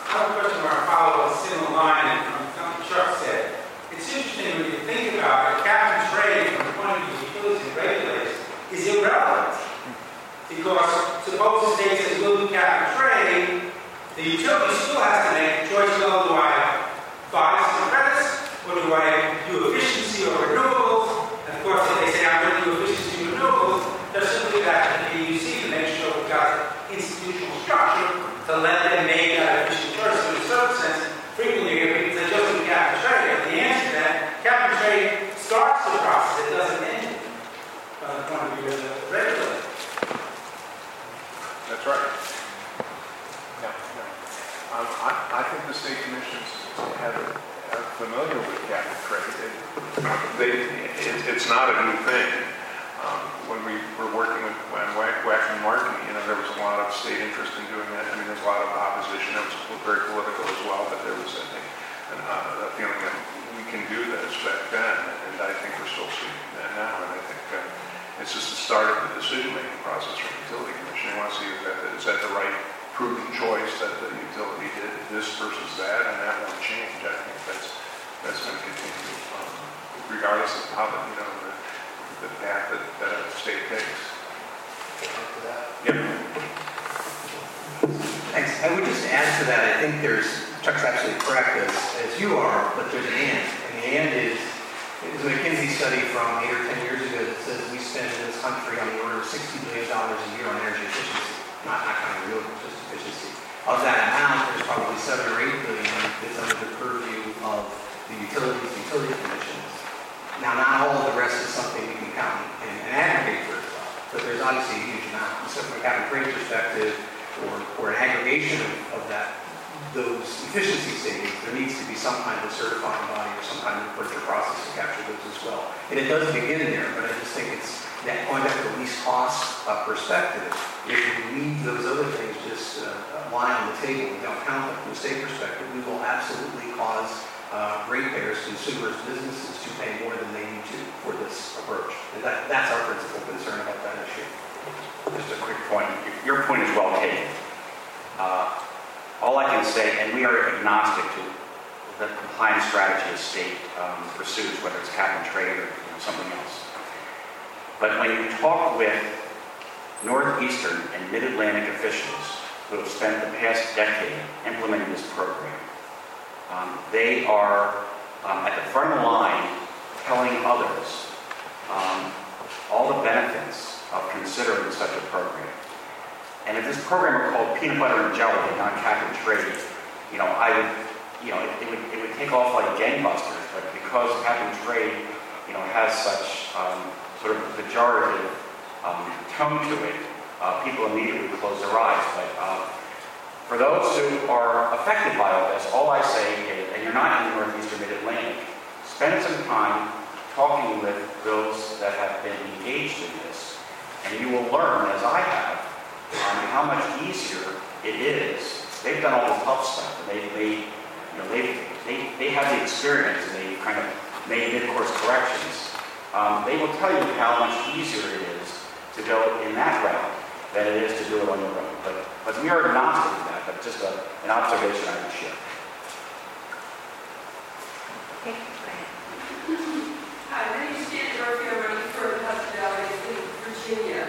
I have a question or a follow-up similar line from something Chuck said. It's interesting when you think about it, cap and trade from the point of view of utilities and regulators is irrelevant. Because suppose the state says we'll do cap and trade, the utility still has to make a choice, well, do I buy some credits or do I do efficiency or renewables? And of course, if they say I'm going to do efficiency or renewables, they're simply back to the PUC to make sure we've got institutional structure to let them make that efficient choice. So in a certain sense, frequently you hear people say just do cap and trade. And the answer to that, cap and trade starts the process, it doesn't end it. From the point of view of the regulator. That's right. Yeah, yeah. Um, I, I think the state commissions have, are familiar with cap and trade. They- They, it, it's not a new thing. Um, when we were working with, Waxman-Markey, you know, there was a lot of state interest in doing that. I mean, there's a lot of opposition. It was very political as well, but there was, I think, an, uh, a feeling that we can do this back then, and I think we're still seeing that now. And I think, uh, It's just the start of the decision-making process for the utility commission. They want to see is that, is that the right prudent choice that the utility did, this versus that, and that won't change. I think that's, that's going to continue, um, regardless of how, the you know, the, the path that, that a state takes. After that. Yep. Thanks. I would just add to that, I think there's, Chuck's absolutely correct as, as you are, but there's an and. And the and is, is a McKinsey study from eight or 10 years ago that says we spend in this country on the order of $60 billion a year on energy efficiency. Not, not counting renewables, just efficiency. Of that amount, there's probably seven or eight billion that's under the purview of the utilities, utility commissions. Now, not all of the rest is something we can count and and aggregate for but there's obviously a huge amount. So from a and trade perspective, or, or an aggregation of, of that, those efficiency savings, there needs to be some kind of certifying body or some kind of purchase process to capture those as well. And it does begin there, but I just think it's that going back to the least cost uh, perspective, if we leave those other things just uh, on the table and don't count them from a state perspective, we will absolutely cause uh, ratepayers, consumers, businesses pay more than they need to for this approach. And that, that's our principal concern about that issue. Just a quick point. Your point is well taken. Uh, All I can say, and we are agnostic to the compliance strategy the state um, pursues, whether it's cap and trade or you know, something else. But when you talk with Northeastern and Mid-Atlantic officials who have spent the past decade implementing this program, um, they are um, at the front of the line telling others um, all the benefits of considering such a program. And if this program were called peanut butter and jelly and not cap and trade, you know, I would, you know, it, it would, it would take off like gangbusters, but because cap and trade, you know, has such um, sort of pejorative um, tone to it, uh, people immediately close their eyes. But uh, for those who are affected by all this, all I say is, and you're not in the Northeastern Mid-Atlantic, spend some time talking with those that have been engaged in this, and you will learn, as I have, um, how much easier it is. They've done all the tough stuff, and they've you know, they they they have the experience, and they kind of made mid-course corrections. Um, they will tell you how much easier it is to go in that route than it is to do it on your own. But but we are agnostic to that. But just a, an observation I would share. Okay, go ahead. Hi, my name is Janet Murphy. I'm running for hospitality in Virginia.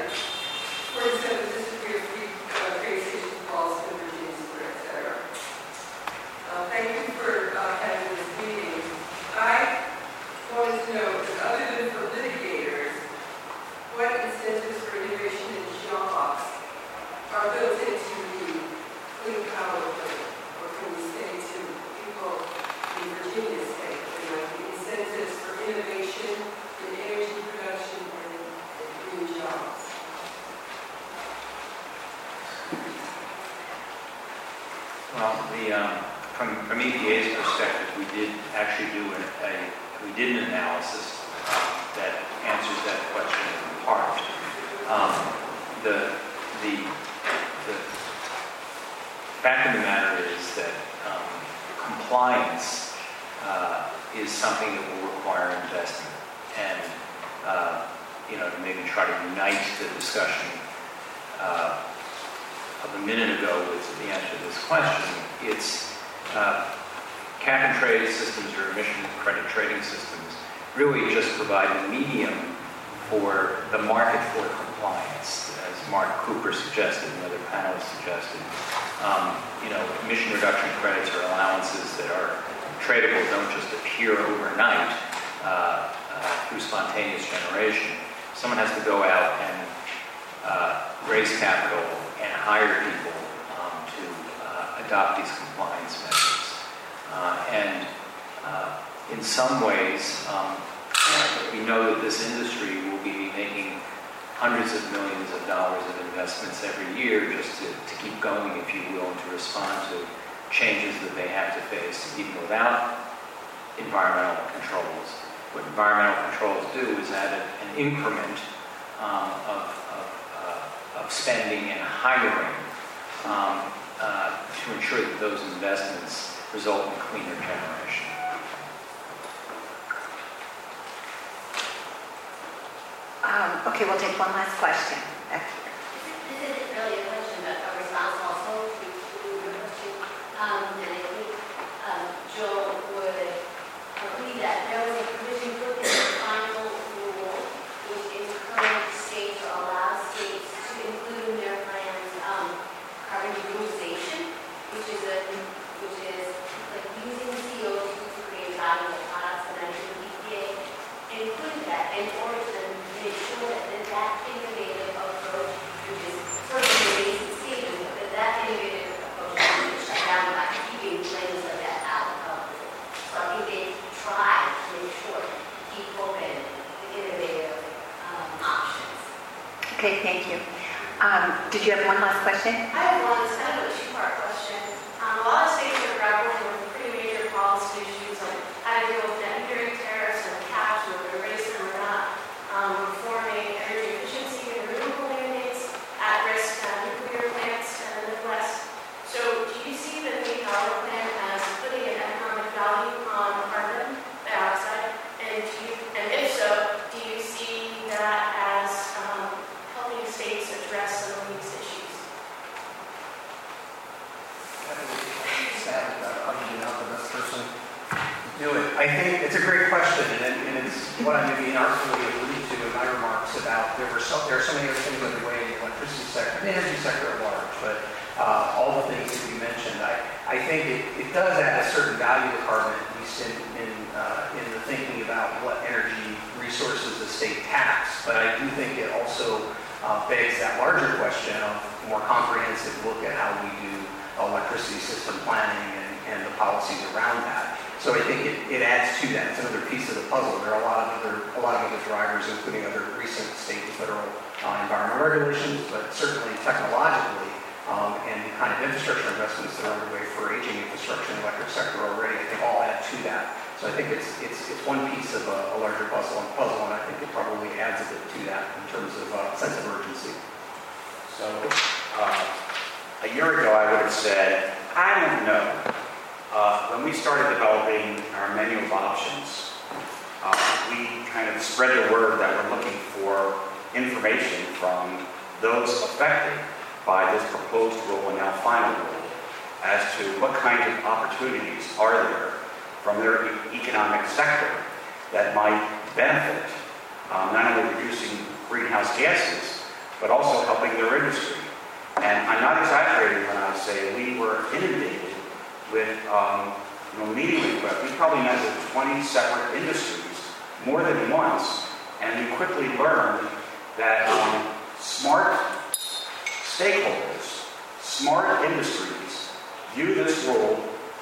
For example, disagree with free uh, train station calls in Virginia Square, et cetera. Uh, Thank you for uh, having this meeting. I wanted to know, that other than for litigators, what incentives for innovation in jobs are built into the clean power plan? Or can we say to people in Virginia state, there might be incentives for innovation in energy production and and green jobs? Well, the, um, from, from EPA's perspective, we did actually do an, a, we did an analysis uh, that answers that question in part. Um, the, the, the fact of the matter is that um, compliance uh, is something that will require investment. And, uh, you know, to maybe try to unite the discussion uh, of a minute ago with the answer to this question, it's uh, cap and trade systems or emission credit trading systems really just provide a medium for the market for compliance, Mark Cooper suggested and other panelists suggested. Um, you know, emission reduction credits or allowances that are tradable don't just appear overnight uh, uh, through spontaneous generation. Someone has to go out and uh, raise capital and hire people um, to uh, adopt these compliance measures. Uh, and uh, in some ways, um, we know that this industry will be making hundreds of millions of dollars of investments every year just to, to keep going, if you will, and to respond to changes that they have to face, even without environmental controls. What environmental controls do is add an increment um, of, of, uh, of spending and hiring um, uh, to ensure that those investments result in cleaner generation. Um, Okay, we'll take one last question. This isn't really a question, but a response also to to your question. Um,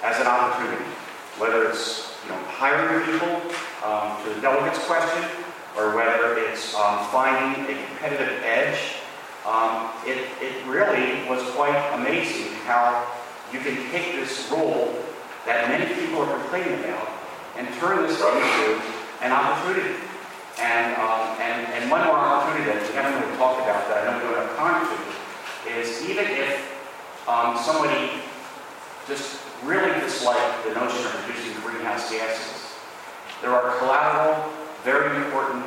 as an opportunity, whether it's, you know, hiring people um, to the delegates question, or whether it's um, finding a competitive edge um, it, it really was quite amazing how you can take this rule that many people are complaining about and turn this into an opportunity. And, um, and, and one more opportunity that we haven't really talked about that I don't have time to is even if um, somebody just really dislike the notion of reducing greenhouse gases, there are collateral, very important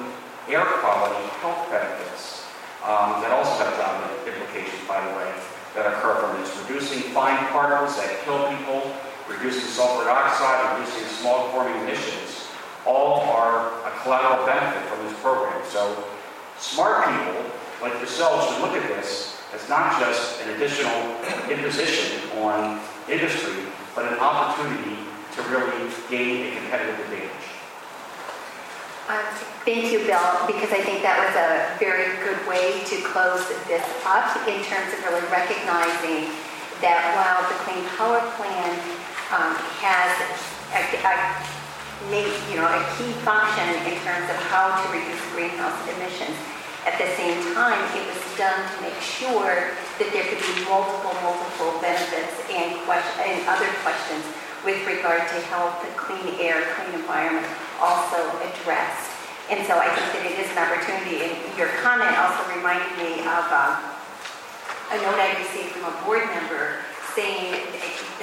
air quality health benefits um, that also have job implications, by the way, that occur from this. Reducing fine particles that kill people, reducing sulfur dioxide, reducing smog forming emissions, all are a collateral benefit from this program. So smart people like yourselves should look at this as not just an additional imposition on industry, but an opportunity to really gain a competitive advantage. Um, Thank you, Bill, because I think that was a very good way to close this up in terms of really recognizing that while the Clean Power Plan um, has a, a, you know, a key function in terms of how to reduce greenhouse emissions, at the same time, it was done to make sure that there could be multiple, multiple benefits and question, and other questions with regard to health, the clean air, clean environment also addressed. And so I think that it is an opportunity, and your comment also reminded me of um, a note I received from a board member saying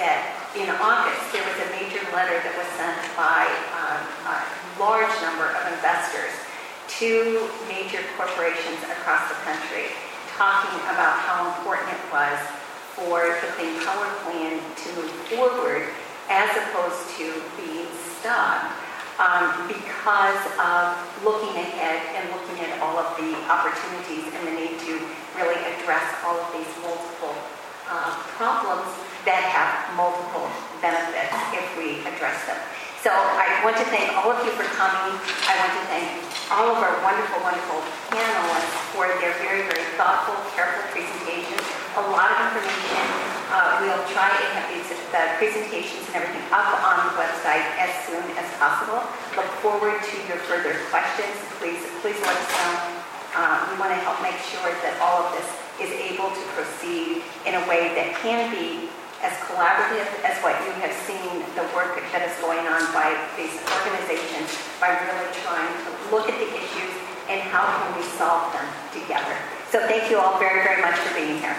that in August, there was a major letter that was sent by um, a large number of investors two major corporations across the country talking about how important it was for the Clean Power Plan to move forward as opposed to being stuck um, because of looking ahead and looking at all of the opportunities and the need to really address all of these multiple uh, problems that have multiple benefits if we address them. So I want to thank all of you for coming. I want to thank all of our wonderful, wonderful panelists for their very, very thoughtful, careful presentations. A lot of information. Uh, we'll try and have these the presentations and everything up on the website as soon as possible. Look forward to your further questions. Please, please let us know. Uh, we want to help make sure that all of this is able to proceed in a way that can be as collaborative as what you have seen the work that is going on by these organizations by really trying to look at the issues and how can we solve them together. So thank you all very, very much for being here.